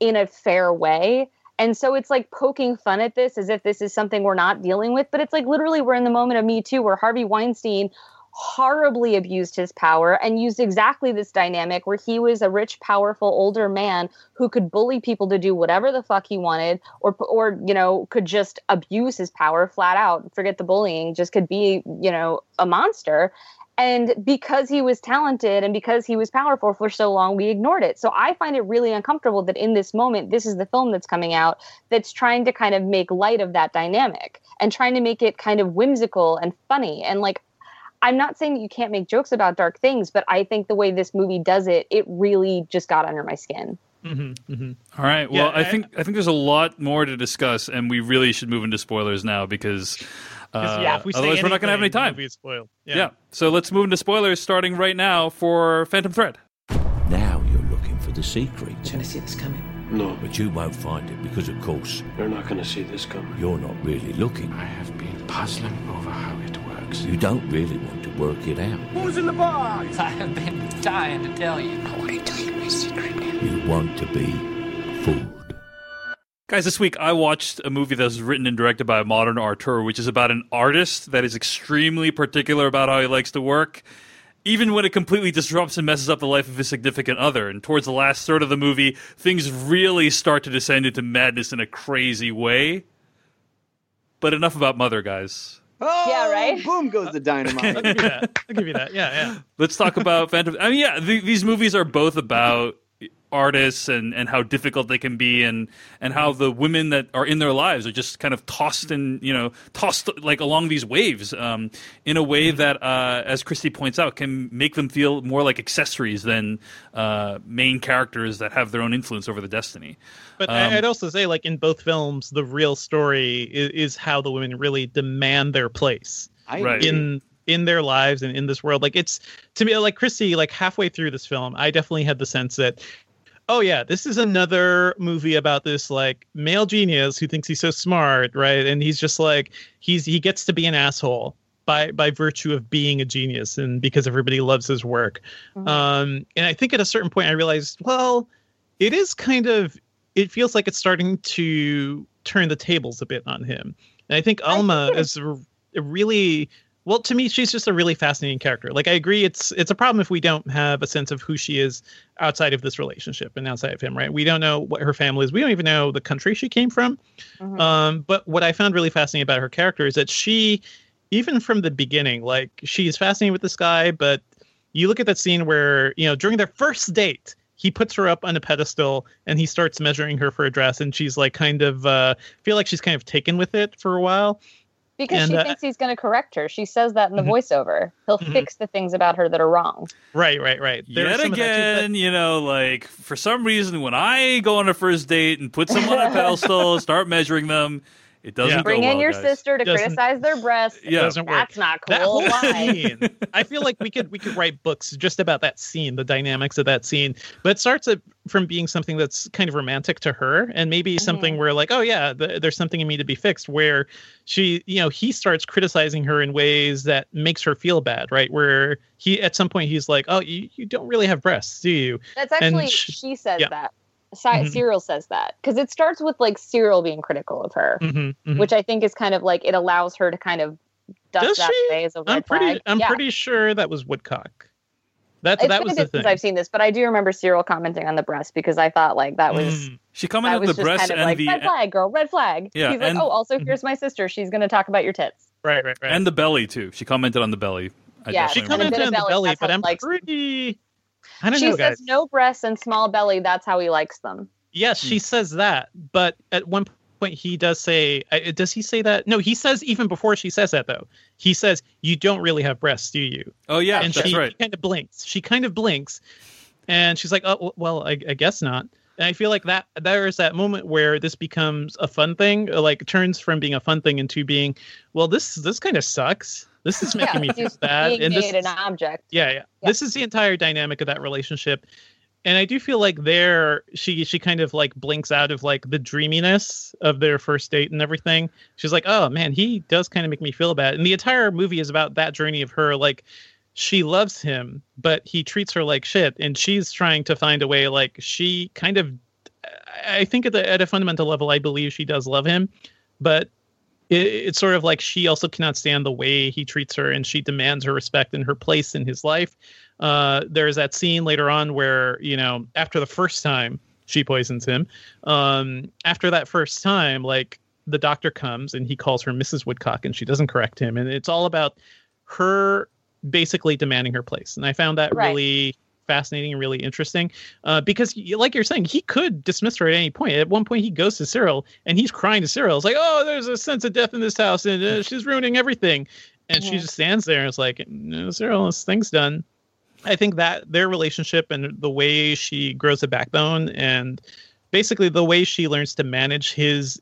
in a fair way and so it's like poking fun at this as if this is something we're not dealing with. But it's like literally we're in the moment of Me Too where Harvey Weinstein horribly abused his power and used exactly this dynamic where he was a rich, powerful, older man who could bully people to do whatever the fuck he wanted or, or you know, could just abuse his power flat out. Forget the bullying, just could be, you know, a monster. And because he was talented and because he was powerful for so long, we ignored it. So I find it really uncomfortable that in this moment, this is the film that's coming out that's trying to kind of make light of that dynamic and trying to make it kind of whimsical and funny. And like, I'm not saying that you can't make jokes about dark things, but I think the way this movie does it, it really just got under my skin. Mm-hmm, mm-hmm. All right. Well, Yeah, I think I think there's a lot more to discuss, and we really should move into spoilers now because uh, yeah, if we say otherwise we're not going to have any time. movie is spoiled. Yeah. So let's move into spoilers, starting right now for Phantom Thread. Now you're looking for the secret. You're going to see this coming? No. But you won't find it because, of course, You're not going to see this coming. you're not really looking. I have been puzzling over how it works. You don't really want to work it out. Who's in the box? I have been dying to tell you. I want to tell you my secret. You want to be fooled. Guys, this week I watched a movie that was written and directed by a modern auteur, which is about an artist that is extremely particular about how he likes to work, even when it completely disrupts and messes up the life of his significant other. And towards the last third of the movie, things really start to descend into madness in a crazy way. But enough about Mother, guys. Oh, Yeah, right? Boom goes the dynamite. I'll give you that. I'll give you that. Yeah, yeah. Let's talk about Phantom. I mean, yeah, th- these movies are both about artists and, and how difficult they can be and and how the women that are in their lives are just kind of tossed and you know tossed like along these waves um, in a way that uh, as Kristy points out can make them feel more like accessories than uh, main characters that have their own influence over the destiny But Um, I- I'd also say, like in both films, the real story is, is how the women really demand their place Right. in in their lives and in this world. Like it's to me, like Kristy, like halfway through this film, I definitely had the sense that, oh yeah, this is another movie about this like male genius who thinks he's so smart, right? And he's just like he's he gets to be an asshole by by virtue of being a genius and because everybody loves his work. Um, and I think at a certain point I realized, well, it is kind of it feels like it's starting to turn the tables a bit on him. And I think Alma is a really well to me she's just a really fascinating character. Like I agree it's it's a problem if we don't have a sense of who she is outside of this relationship and outside of him, right? We don't know what her family is. We don't even know the country she came from. Um, but what I found really fascinating about her character is that she even from the beginning, like she's fascinated with this guy, but you look at that scene where, you know, during their first date, he puts her up on a pedestal and he starts measuring her for a dress, and she's like kind of uh, feel like she's kind of taken with it for a while. Because And, she uh, thinks he's going to correct her. She says that in the Mhm. voiceover. He'll Mhm. fix the things about her that are wrong. Right, right, right. There's Yet some too, but- again, you know, like for some reason, when I go on a first date and put someone on a pedestal, start measuring them, it doesn't go Bring in well, your guys. sister to Doesn't- criticize their breasts. Yeah. Doesn't work. That's not that cool. whole scene i feel like we could we could write books just about that scene the dynamics of that scene but it starts at, from being something that's kind of romantic to her and maybe mm-hmm. something where like oh yeah th- there's something in me to be fixed where she you know he starts criticizing her in ways that makes her feel bad right where he at some point he's like oh you, you don't really have breasts do you That's actually sh- she says yeah. that. Si- Mhm. Cyril says that because it starts with like Cyril being critical of her, Mhm, mhm. which I think is kind of like it allows her to kind of dust Does that she? away as a red i'm pretty flag. i'm Yeah. pretty sure that was woodcock that It's that was the bit since thing I've seen this, but I do remember Cyril commenting on the breast because I thought like that was Mm. She that commented was on the just breasts kind of and like the red flag, girl, red flag. Yeah, He's like, oh, also here's my sister. She's going to talk about your tits. right right right and the belly too. She commented on the belly. I Yeah, she definitely and a commented on the belly, belly but i'm he likes them. pretty i don't She know says guys no breasts and small belly. That's how he likes them. Yes, she says that, but at one point he does say, uh, does he say that? No, he says even before she says that though. He says, "You don't really have breasts, do you?" Oh yeah, and that's she right. kind of blinks. She kind of blinks, and she's like, "Oh well, I, I guess not." And I feel like that there is that moment where this becomes a fun thing, like turns from being a fun thing into being, well, this this kind of sucks. This is making me feel bad, and this made an object. yeah, yeah, This is the entire dynamic of that relationship. And I do feel like there she she kind of like blinks out of like the dreaminess of their first date and everything. She's like, "Oh man, he does kind of make me feel bad." And the entire movie is about that journey of her like she loves him, but he treats her like shit and she's trying to find a way like she kind of I think at the at a fundamental level I believe she does love him, but it, it's sort of like she also cannot stand the way he treats her and she demands her respect and her place in his life. Uh, there's that scene later on where you know after the first time she poisons him um, after that first time like the doctor comes and he calls her mrs woodcock and she doesn't correct him and it's all about her basically demanding her place. And i found that Right. really fascinating and really interesting uh, because like you're saying he could dismiss her at any point. At one point he goes to cyril and he's crying to cyril. It's like oh there's a sense of death in this house and uh, she's ruining everything. And she Mhm. just stands there and it's like no cyril this thing's done. I think that their relationship and the way she grows a backbone and basically the way she learns to manage his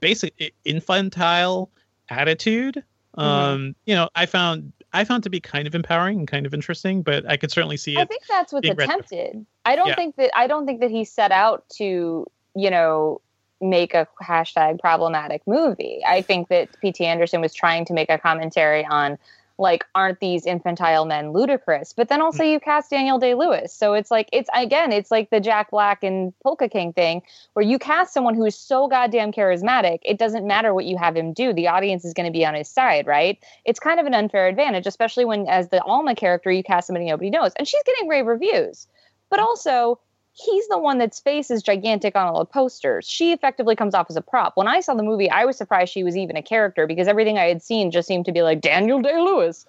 basic infantile attitude um you know i found i found to be kind of empowering and kind of interesting but i could certainly see I think that's what's attempted. I don't Yeah. think that I don't think that he set out to, you know, make a hashtag problematic movie. I think that P.T. Anderson was trying to make a commentary on like, aren't these infantile men ludicrous? But then also mm. you cast Daniel Day Lewis. So it's like it's again, it's like the Jack Black and Polka King thing, where you cast someone who is so goddamn charismatic, it doesn't matter what you have him do. The audience is going to be on his side, right? It's kind of an unfair advantage, especially when as the Alma character, you cast somebody nobody knows. And she's getting rave reviews. But also, he's the one that's face is gigantic on all the posters. She effectively comes off as a prop. When I saw the movie, I was surprised she was even a character because everything I had seen just seemed to be like Daniel Day Lewis.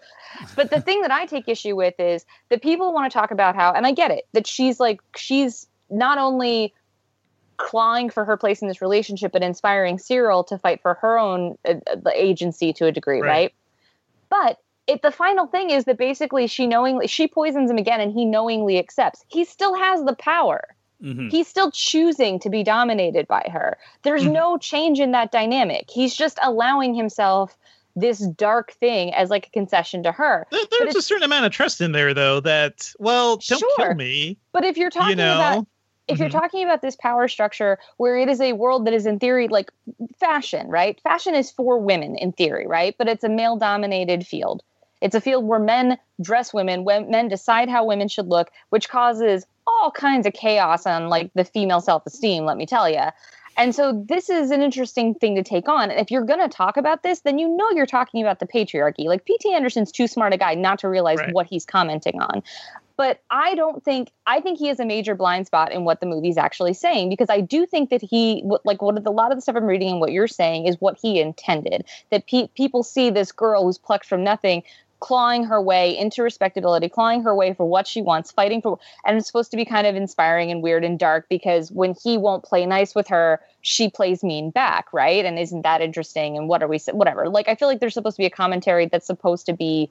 But the thing that I take issue with is that people want to talk about how, and I get it, that she's like, she's not only clawing for her place in this relationship, but inspiring Cyril to fight for her own uh, uh, agency to a degree, Right. right? But it, the final thing is that basically she knowingly she poisons him again, and he knowingly accepts. He still has the power. Mhm. He's still choosing to be dominated by her. There's Mhm. no change in that dynamic. He's just allowing himself this dark thing as like a concession to her. There- there's a certain amount of trust in there though that well don't Sure. kill me But if you're talking you know about if you're Mhm. talking about this power structure where it is a world that is in theory like fashion, right? Fashion is for women in theory, right? But it's a male dominated field. It's a field where men dress women, when men decide how women should look, which causes all kinds of chaos on like the female self-esteem, let me tell you. And so this is an interesting thing to take on. And if you're going to talk about this, then you know you're talking about the patriarchy. Like P.T. Anderson's too smart a guy not to realize Right. what he's commenting on but I don't think I think he has a major blind spot in what the movie's actually saying because I do think that he like what a lot of the stuff I'm reading and what you're saying is what he intended that pe- people see this girl who's plucked from nothing clawing her way into respectability, clawing her way for what she wants, fighting for and it's supposed to be kind of inspiring and weird and dark because when he won't play nice with her, she plays mean back, right? And isn't that interesting and what are we whatever. Like I feel like there's supposed to be a commentary that's supposed to be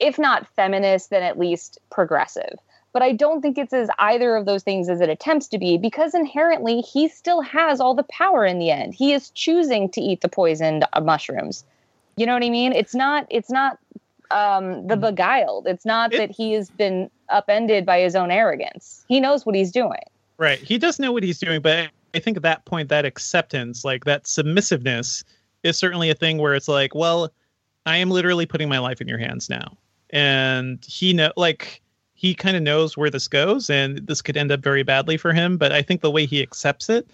if not feminist then at least progressive. But I don't think it's as either of those things as it attempts to be because inherently he still has all the power in the end. He is choosing to eat the poisoned mushrooms. You know what I mean? It's not it's not um, the beguiled. It's not that he has been upended by his own arrogance. He knows what he's doing. Right. He does know what he's doing, but I think at that point, that acceptance, like that submissiveness, is certainly a thing where it's like, well, I am literally putting my life in your hands now, and he know like he kind of knows where this goes, and this could end up very badly for him. But I think the way he accepts it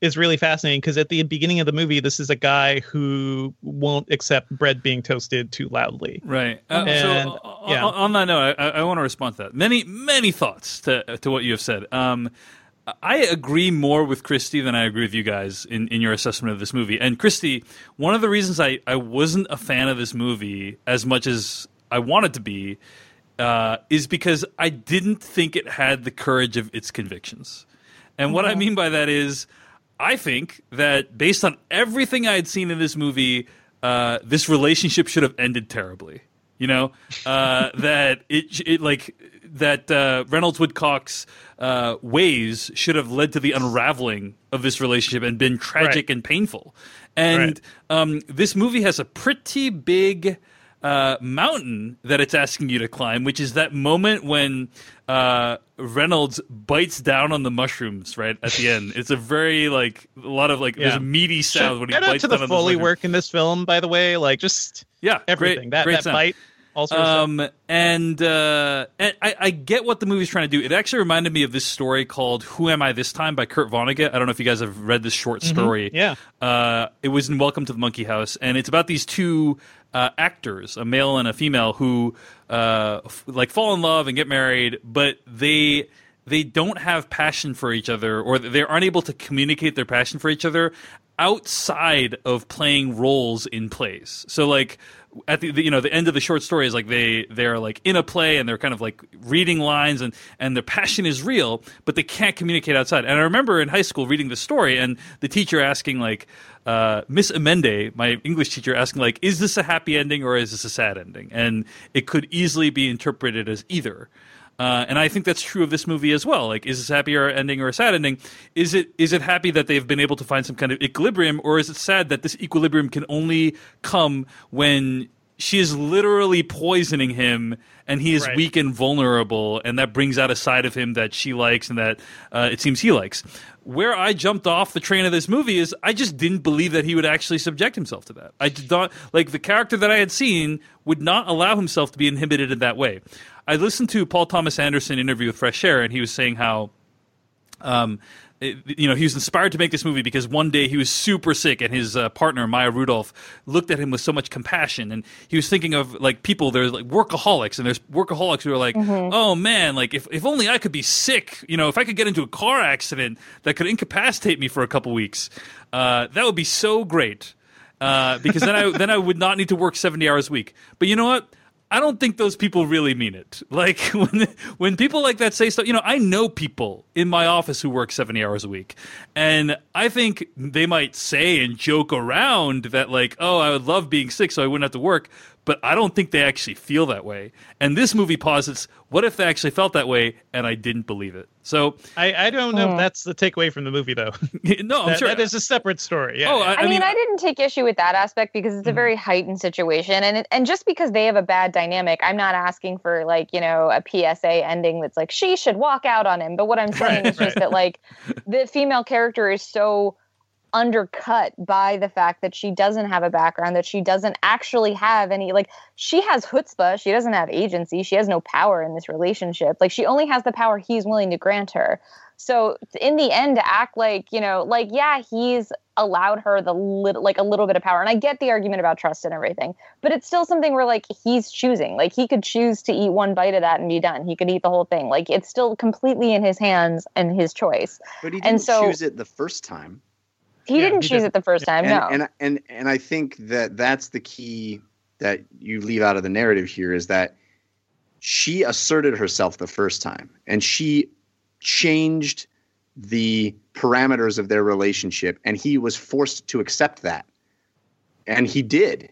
is really fascinating because at the beginning of the movie, this is a guy who won't accept bread being toasted too loudly. Right. Uh, And, so, uh, yeah. on, that note, I, I want to respond to that. Many, many thoughts to to what you have said. Um, I agree more with Kristy than I agree with you guys in, in your assessment of this movie. And Kristy, one of the reasons I, I wasn't a fan of this movie as much as I wanted to be uh, is because I didn't think it had the courage of its convictions. And what I mean by that is, I think that based on everything I had seen in this movie, uh, this relationship should have ended terribly. You know uh, that it, it like that uh, Reynolds Woodcock's uh, ways should have led to the unraveling of this relationship and been tragic Right. and painful. And um, this movie has a pretty big uh, mountain that it's asking you to climb, which is that moment when uh, Reynolds bites down on the mushrooms right at the end. It's a very like a lot of like there's a meaty sound when he bites to down the on Foley work in this film, by the way. Like just Yeah, everything. great, that great that sound. bite, all sorts of. Um, and uh, and I, I get what the movie's trying to do. It actually reminded me of this story called "Who Am I This Time" by Kurt Vonnegut. I don't know if you guys have read this short Mhm, story. yeah. uh, it was in Welcome to the Monkey House, and it's about these two uh, actors, a male and a female, who uh, f- like fall in love and get married, but they they don't have passion for each other, or they aren't able to communicate their passion for each other outside of playing roles in plays. So like at the, the you know the end of the short story is like they they're like in a play and they're kind of like reading lines and and their passion is real but they can't communicate outside. And i remember in high school reading the story and the teacher asking like uh, miss amende my english teacher asking like is this a happy ending or is this a sad ending? And it could easily be interpreted as either uh, and I think that's true of this movie as well. Like, is this happier ending or a sad ending? Is it is it happy that they've been able to find some kind of equilibrium, or is it sad that this equilibrium can only come when she is literally poisoning him and he is Right. weak and vulnerable, and that brings out a side of him that she likes and that uh, it seems he likes. Where I jumped off the train of this movie is I just didn't believe that he would actually subject himself to that. I thought like the character that I had seen would not allow himself to be inhibited in that way. I listened to Paul Thomas Anderson interview with Fresh Air, and he was saying how um, it- you know, he was inspired to make this movie because one day he was super sick, and his uh, partner Maya Rudolph looked at him with so much compassion, and he was thinking of like people. There's like workaholics, and there's workaholics who are like, Mhm. "Oh man, like if if only I could be sick, you know, if I could get into a car accident that could incapacitate me for a couple weeks, uh, that would be so great." Uh, because then I then I would not need to work seventy hours a week. But you know what? I don't think those people really mean it. Like when when people like that say stuff, you know, I know people in my office who work 70 hours a week. And I think they might say and joke around that like, "Oh, I would love being sick so I wouldn't have to work." But I don't think they actually feel that way. And this movie posits, what if they actually felt that way and I didn't believe it? So I, I don't know if that's the takeaway from the movie, though. no, I'm That- sure that is a separate story. Yeah. Oh, yeah. I, mean, I didn't take issue with that aspect because it's a mm-hmm. very heightened situation, and it, and just because they have a bad dynamic, I'm not asking for like you know a PSA ending that's like she should walk out on him. But what I'm saying Right, is just that like the female character is so undercut by the fact that she doesn't have a background, that she doesn't actually have any like she has chutzpah, she doesn't have agency, she has no power in this relationship. Like she only has the power he's willing to grant her. So in the end, to act like you know, like yeah, he's allowed her the little, like a little bit of power, and I get the argument about trust and everything, but it's still something where like he's choosing. Like he could choose to eat one bite of that and be done. He could eat the whole thing. Like it's still completely in his hands and his choice. But he and didn't so choose it the first time. He didn't choose it the first time. and, no. and and and I think that that's the key that you leave out of the narrative here is that she asserted herself the first time and she changed the parameters of their relationship and he was forced to accept that and he did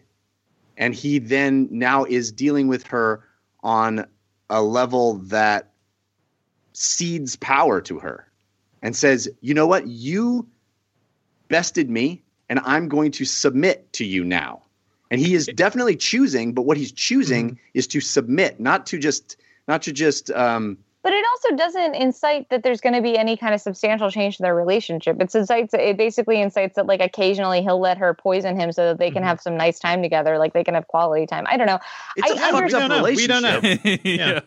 and he then now is dealing with her on a level that cedes power to her and says you know what you bested me and i'm going to submit to you now and he is definitely choosing but what he's choosing is to submit not to just not to just um But it also doesn't incite that there's going to be any kind of substantial change in their relationship. It incites it basically incites that like occasionally he'll let her poison him so that they can have some nice time together, like they can have quality time. I don't know. It's a I fucked up relationship. We don't know. yeah,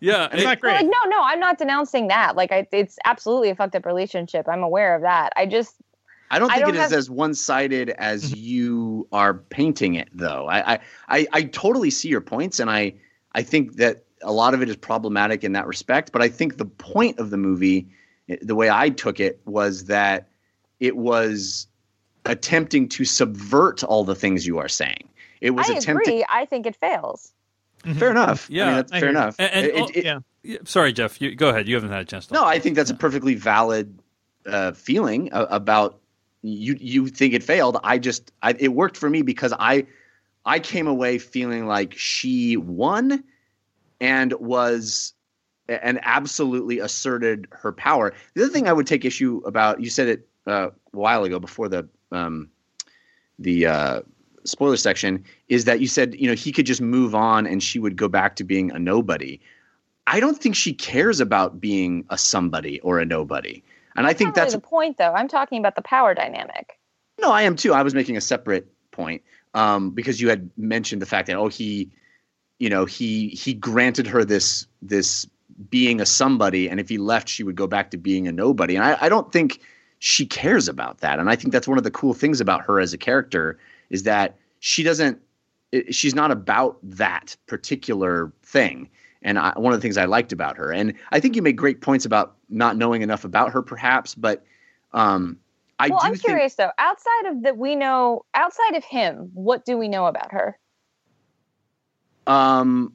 yeah. It's not Well, great. like no, no, I'm not denouncing that. Like I, it's absolutely a fucked up relationship. I'm aware of that. I just I don't I think don't it is have- as one sided as you are painting it, though. I, I, I, I totally see your points, and I, I think that a lot of it is problematic in that respect. But I think the point of the movie, eh, the way I took it, was that it was attempting to subvert all the things you are saying. It was I attempting. agree. I think it fails. Fair enough. I Yeah, mean, that's I fair hear you. enough. And- and It- al- it- yeah. Yeah, Sorry, Jeff. You, go ahead. You haven't had a chance. To No, I think that's a perfectly valid uh, feeling uh, about you. You think it failed. I just I, it worked for me because I I came away feeling like she won and was and absolutely asserted her power. The other thing I would take issue about you said it uh, a while ago before the um, the uh, spoiler section is that you said you know he could just move on and she would go back to being a nobody. I don't think she cares about being a somebody or a nobody. And I think really that's the point, though. I'm talking about the power dynamic. no, I am too. I was making a separate point um, because you had mentioned the fact that oh he, you know he he granted her this this being a somebody, and if he left, she would go back to being a nobody. And I, I don't think she cares about that. And I think that's one of the cool things about her as a character is that she doesn't. She's not about that particular thing. And I, one of the things I liked about her, and I think you made great points about not knowing enough about her, perhaps, but um, I well, do I'm think curious though. Outside of that, we know outside of him, what do we know about her? Um,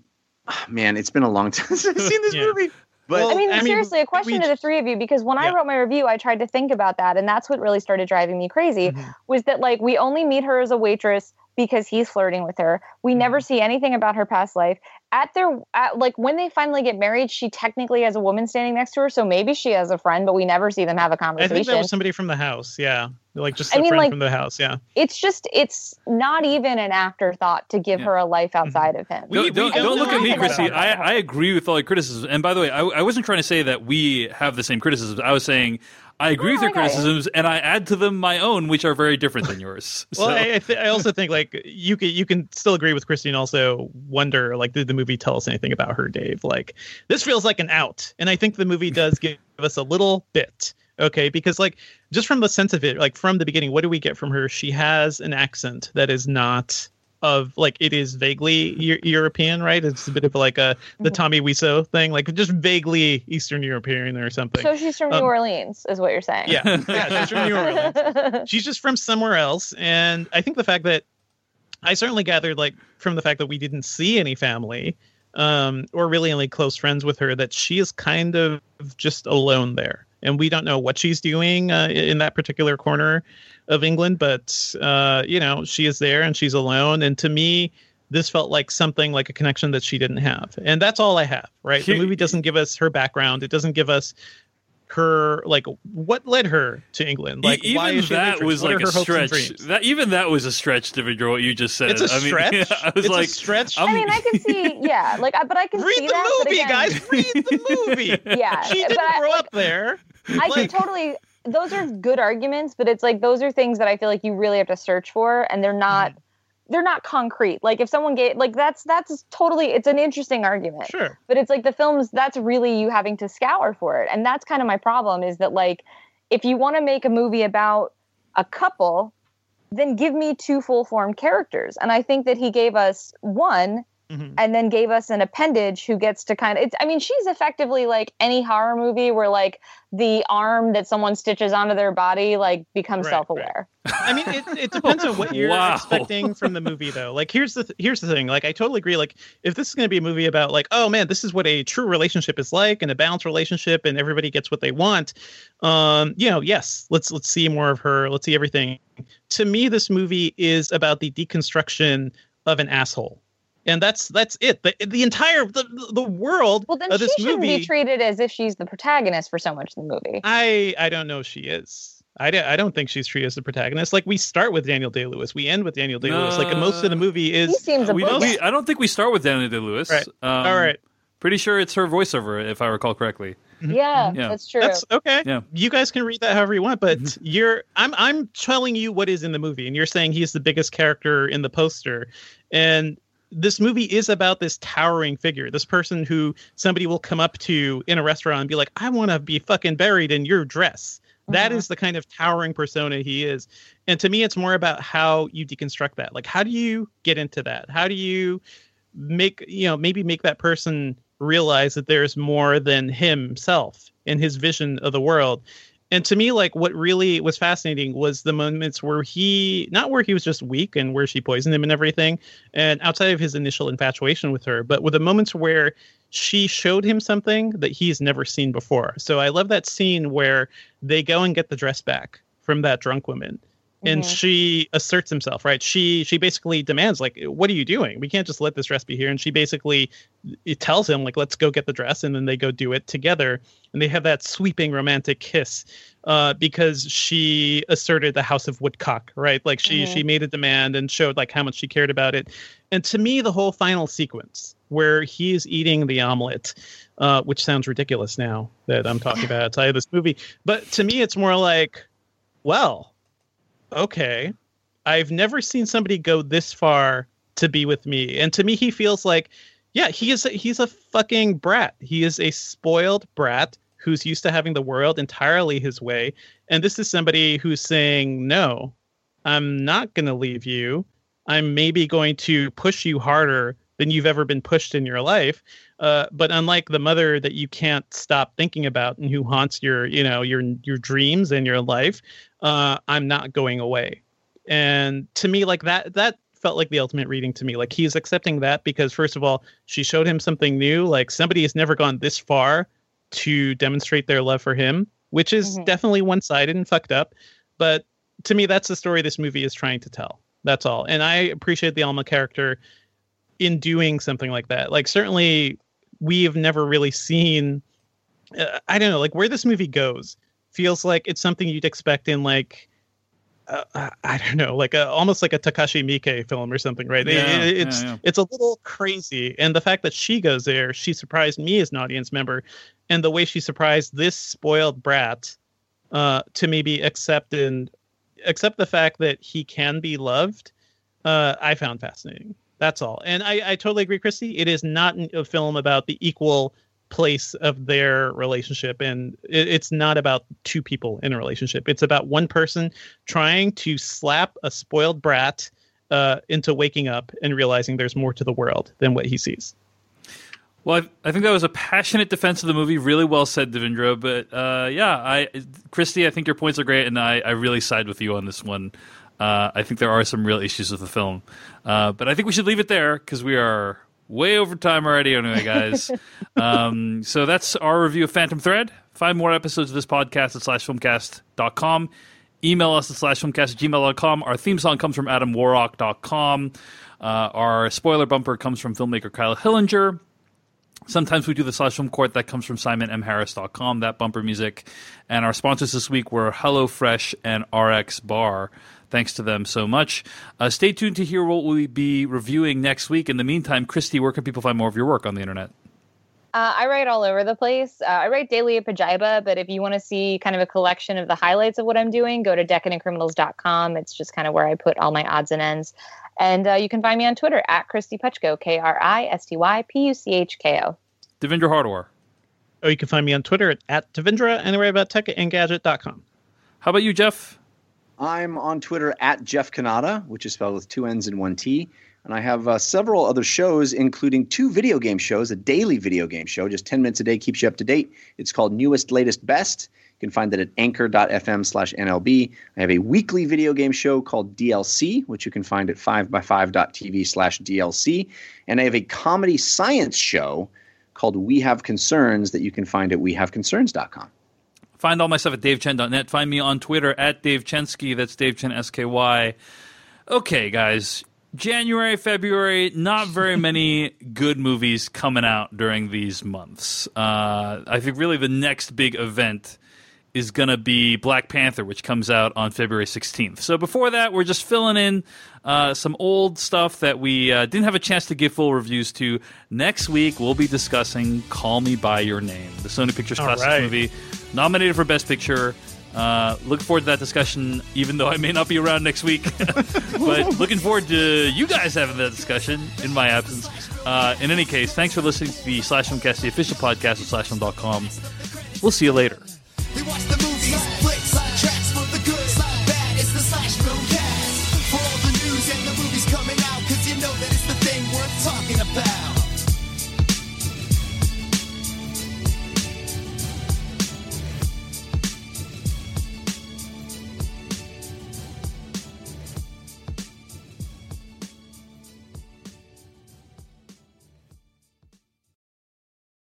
man, it's been a long time since I've seen this movie. But I mean, I mean, seriously, a question we- to the three of you because when I wrote my review, I tried to think about that, and that's what really started driving me crazy. Mm-hmm. Was that like we only meet her as a waitress because he's flirting with her. We Mm-hmm. never see anything about her past life. At their at, like when they finally get married, she technically has a woman standing next to her, so maybe she has a friend, but we never see them have a conversation. I think that was somebody from the house. Yeah, like just I a mean, friend like- from the house. Yeah. it's just it's not even an afterthought to give her a life Mm-hmm. outside of him. don't, don't, And don't look at me, know Kristy. I, I agree with all your criticisms. And by the way, I, I wasn't trying to say that we have the same criticisms. I was saying I agree with your I got you. criticisms, and I add to them my own, which are very different than yours. Well, So- I, I, th- I also think like you can you can still agree with Christine. also wonder like did the movie tell us anything about her, Dave? Like this feels like an out, and I think the movie does give us a little bit. Okay, because like just from the sense of it, like from the beginning, what do we get from her? She has an accent that is not of like it is vaguely Eu- European, right? It's a bit of like a the Tommy Wiseau thing, like just vaguely Eastern European or something. So she's from Um, New Orleans, is what you're saying. Yeah, yeah, she's from New Orleans. She's just from somewhere else, and I think the fact that I certainly gathered, like from the fact that we didn't see any family, um, or really any close friends with her, that she is kind of just alone there, and we don't know what she's doing uh, in that particular corner of England, but uh, you know, she is there and she's alone, and to me. This felt like something like a connection that she didn't have. And that's all I have, right? The movie doesn't give us her background. It doesn't give us her like what led her to England. Like E- why even is she a that waitress? was What like a her hopes and stretch. That even that was a stretch, Devindra, what you just said. It's a I mean, stretch? I was It's a like, stretch? I'm- I mean, I can see, yeah, like, I, but I can Read see the that. movie, again, guys. Read the movie. Yeah, she didn't I- grow like, up there. I can totally. Those are good arguments, but it's like those are things that I feel like you really have to search for, and they're not. Mm-hmm. They're not concrete. Like if someone gave, like that's that's totally. It's an interesting argument. Sure. But it's like the films. That's really you having to scour for it, and that's kind of my problem. Is that like, if you want to make a movie about a couple, then give me two full form characters. And I think that he gave us one and then gave us an appendage who gets to kind of it's i mean she's effectively like any horror movie where like the arm that someone stitches onto their body like becomes Right, self-aware I mean, it, it depends on what you're Wow. expecting from the movie, though. Like, here's the th- here's the thing. Like, I totally agree. Like, if this is going to be a movie about like, oh man, this is what a true relationship is like, and a balanced relationship, and everybody gets what they want, um, you know, yes, let's let's see more of her. Let's see everything. To me, this movie is about the deconstruction of an asshole, and that's that's it. The the entire the, the world well then of she this shouldn't movie. be treated as if she's the protagonist for so much of the movie I I don't know if she is. I, d- I don't think she's treated as the protagonist. Like we start with Daniel Day Lewis, we end with Daniel Day Lewis. Like most of the movie is. he seems a We, book we, I don't think we start with Daniel Day Lewis. Right. Um, All right. Pretty sure it's her voiceover, if I recall correctly. yeah, Yeah. that's true That's okay. Yeah. You guys can read that however you want, but Mm-hmm. you're I'm I'm telling you what is in the movie, and you're saying he's the biggest character in the poster, and this movie is about this towering figure, this person who somebody will come up to in a restaurant and be like, "I want to be fucking buried in your dress." That uh-huh. is the kind of towering persona he is. And to me, it's more about how you deconstruct that. Like, how do you get into that? How do you make, you know, maybe make that person realize that there's more than himself in his vision of the world? And to me, like, what really was fascinating was the moments where he, not where he was just weak and where she poisoned him and everything, and outside of his initial infatuation with her, but with the moments where she showed him something that he's never seen before. So I love that scene where they go and get the dress back from that drunk woman and Mhm. she asserts himself right? She she basically demands like what are you doing? We can't just let this dress be here. And she basically it tells him like let's go get the dress and then they go do it together. And they have that sweeping romantic kiss uh, because she asserted the house of woodcock right? Like she Mhm. she made a demand and showed like how much she cared about it. And to me the whole final sequence where he's eating the omelet uh, which sounds ridiculous now that i'm talking about outside of this movie but to me it's more like well okay i've never seen somebody go this far to be with me. And to me he feels like yeah he is a, he's a fucking brat. He is a spoiled brat who's used to having the world entirely his way. And this is somebody who's saying no i'm not going to leave you. I'm maybe going to push you harder than you've ever been pushed in your life uh, but unlike the mother that you can't stop thinking about and who haunts your you know your your dreams and your life uh, i'm not going away. And to me like that that felt like the ultimate reading to me. Like he's accepting that because first of all she showed him something new. Like somebody has never gone this far to demonstrate their love for him which is Mhm. definitely one-sided and fucked up. But to me that's the story this movie is trying to tell. That's all. And i appreciate the alma character in doing something like that like certainly we've never really seen uh, i don't know like where this movie goes feels like it's something you'd expect in like uh, uh, I don't know, like a almost like a Takashi Miike film or something, right? Yeah, it- yeah, it's yeah. it's a little crazy, and the fact that she goes there, she surprised me as an audience member, and the way she surprised this spoiled brat uh, to maybe accept and accept the fact that he can be loved, uh, I found fascinating. That's all, and I, I totally agree, Kristy. It is not a film about the equal place of their relationship and it, it's not about two people in a relationship it's about one person trying to slap a spoiled brat uh, into waking up and realizing there's more to the world than what he sees Well, I, I think that was a passionate defense of the movie. Really well said, Devindra. But uh, yeah, I, Kristy, I think your points are great, and I, I really side with you on this one. Uh, I think there are some real issues with the film, uh, but I think we should leave it there because we are way over time already. Anyway, guys, um, so that's our review of Phantom Thread. Find more episodes of this podcast at slashfilmcast.com. Email us at slashfilmcast at gmail.com. Our theme song comes from adamwarrock.com. Uh, our spoiler bumper comes from filmmaker Kyle Hillinger. Sometimes we do the slash film court that comes from simonmharris.com, that bumper music. And our sponsors this week were HelloFresh and RX Bar. Thanks to them so much. Uh, stay tuned to hear what we'll be reviewing next week. In the meantime, Kristy, where can people find more of your work on the internet? Uh, I write all over the place. Uh, I write daily at Pajiba, but if you want to see kind of a collection of the highlights of what I'm doing, go to decadentcriminals.com. It's just kind of where I put all my odds and ends. And uh, you can find me on Twitter at Kristy Puchko, K R I S T Y P U C H K O. Devindra Hardawar. Oh, you can find me on twitter at, at devindra and write about tech Engadget.com How about you, Jeff? I'm on Twitter at Jeff Cannata, which is spelled with two N's and one T. And I have uh, several other shows, including two video game shows, a daily video game show, just 10 minutes a day, keeps you up to date. It's called Newest, Latest, Best. You can find that at anchor.fm slash NLB. I have a weekly video game show called DLC, which you can find at 5by5.tv slash DLC. And I have a comedy science show called We Have Concerns that you can find at wehaveconcerns.com. Find all my stuff at davechen.net. Find me on Twitter at Dave Chensky. That's Dave Chen, S K Y. Okay, guys. January, February, not very many good movies coming out during these months. Uh, I think really the next big event is going to be Black Panther, which comes out on February 16th. So before that, we're just filling in uh, some old stuff that we uh, didn't have a chance to give full reviews to. Next week, we'll be discussing Call Me By Your Name, the Sony Pictures All classic right. movie, nominated for Best Picture. Uh, look forward to that discussion, even though I may not be around next week. but looking forward to you guys having that discussion in my absence. Uh, in any case, thanks for listening to the Slash Filmcast, the official podcast of SlashFilm.com. We'll see you later watch the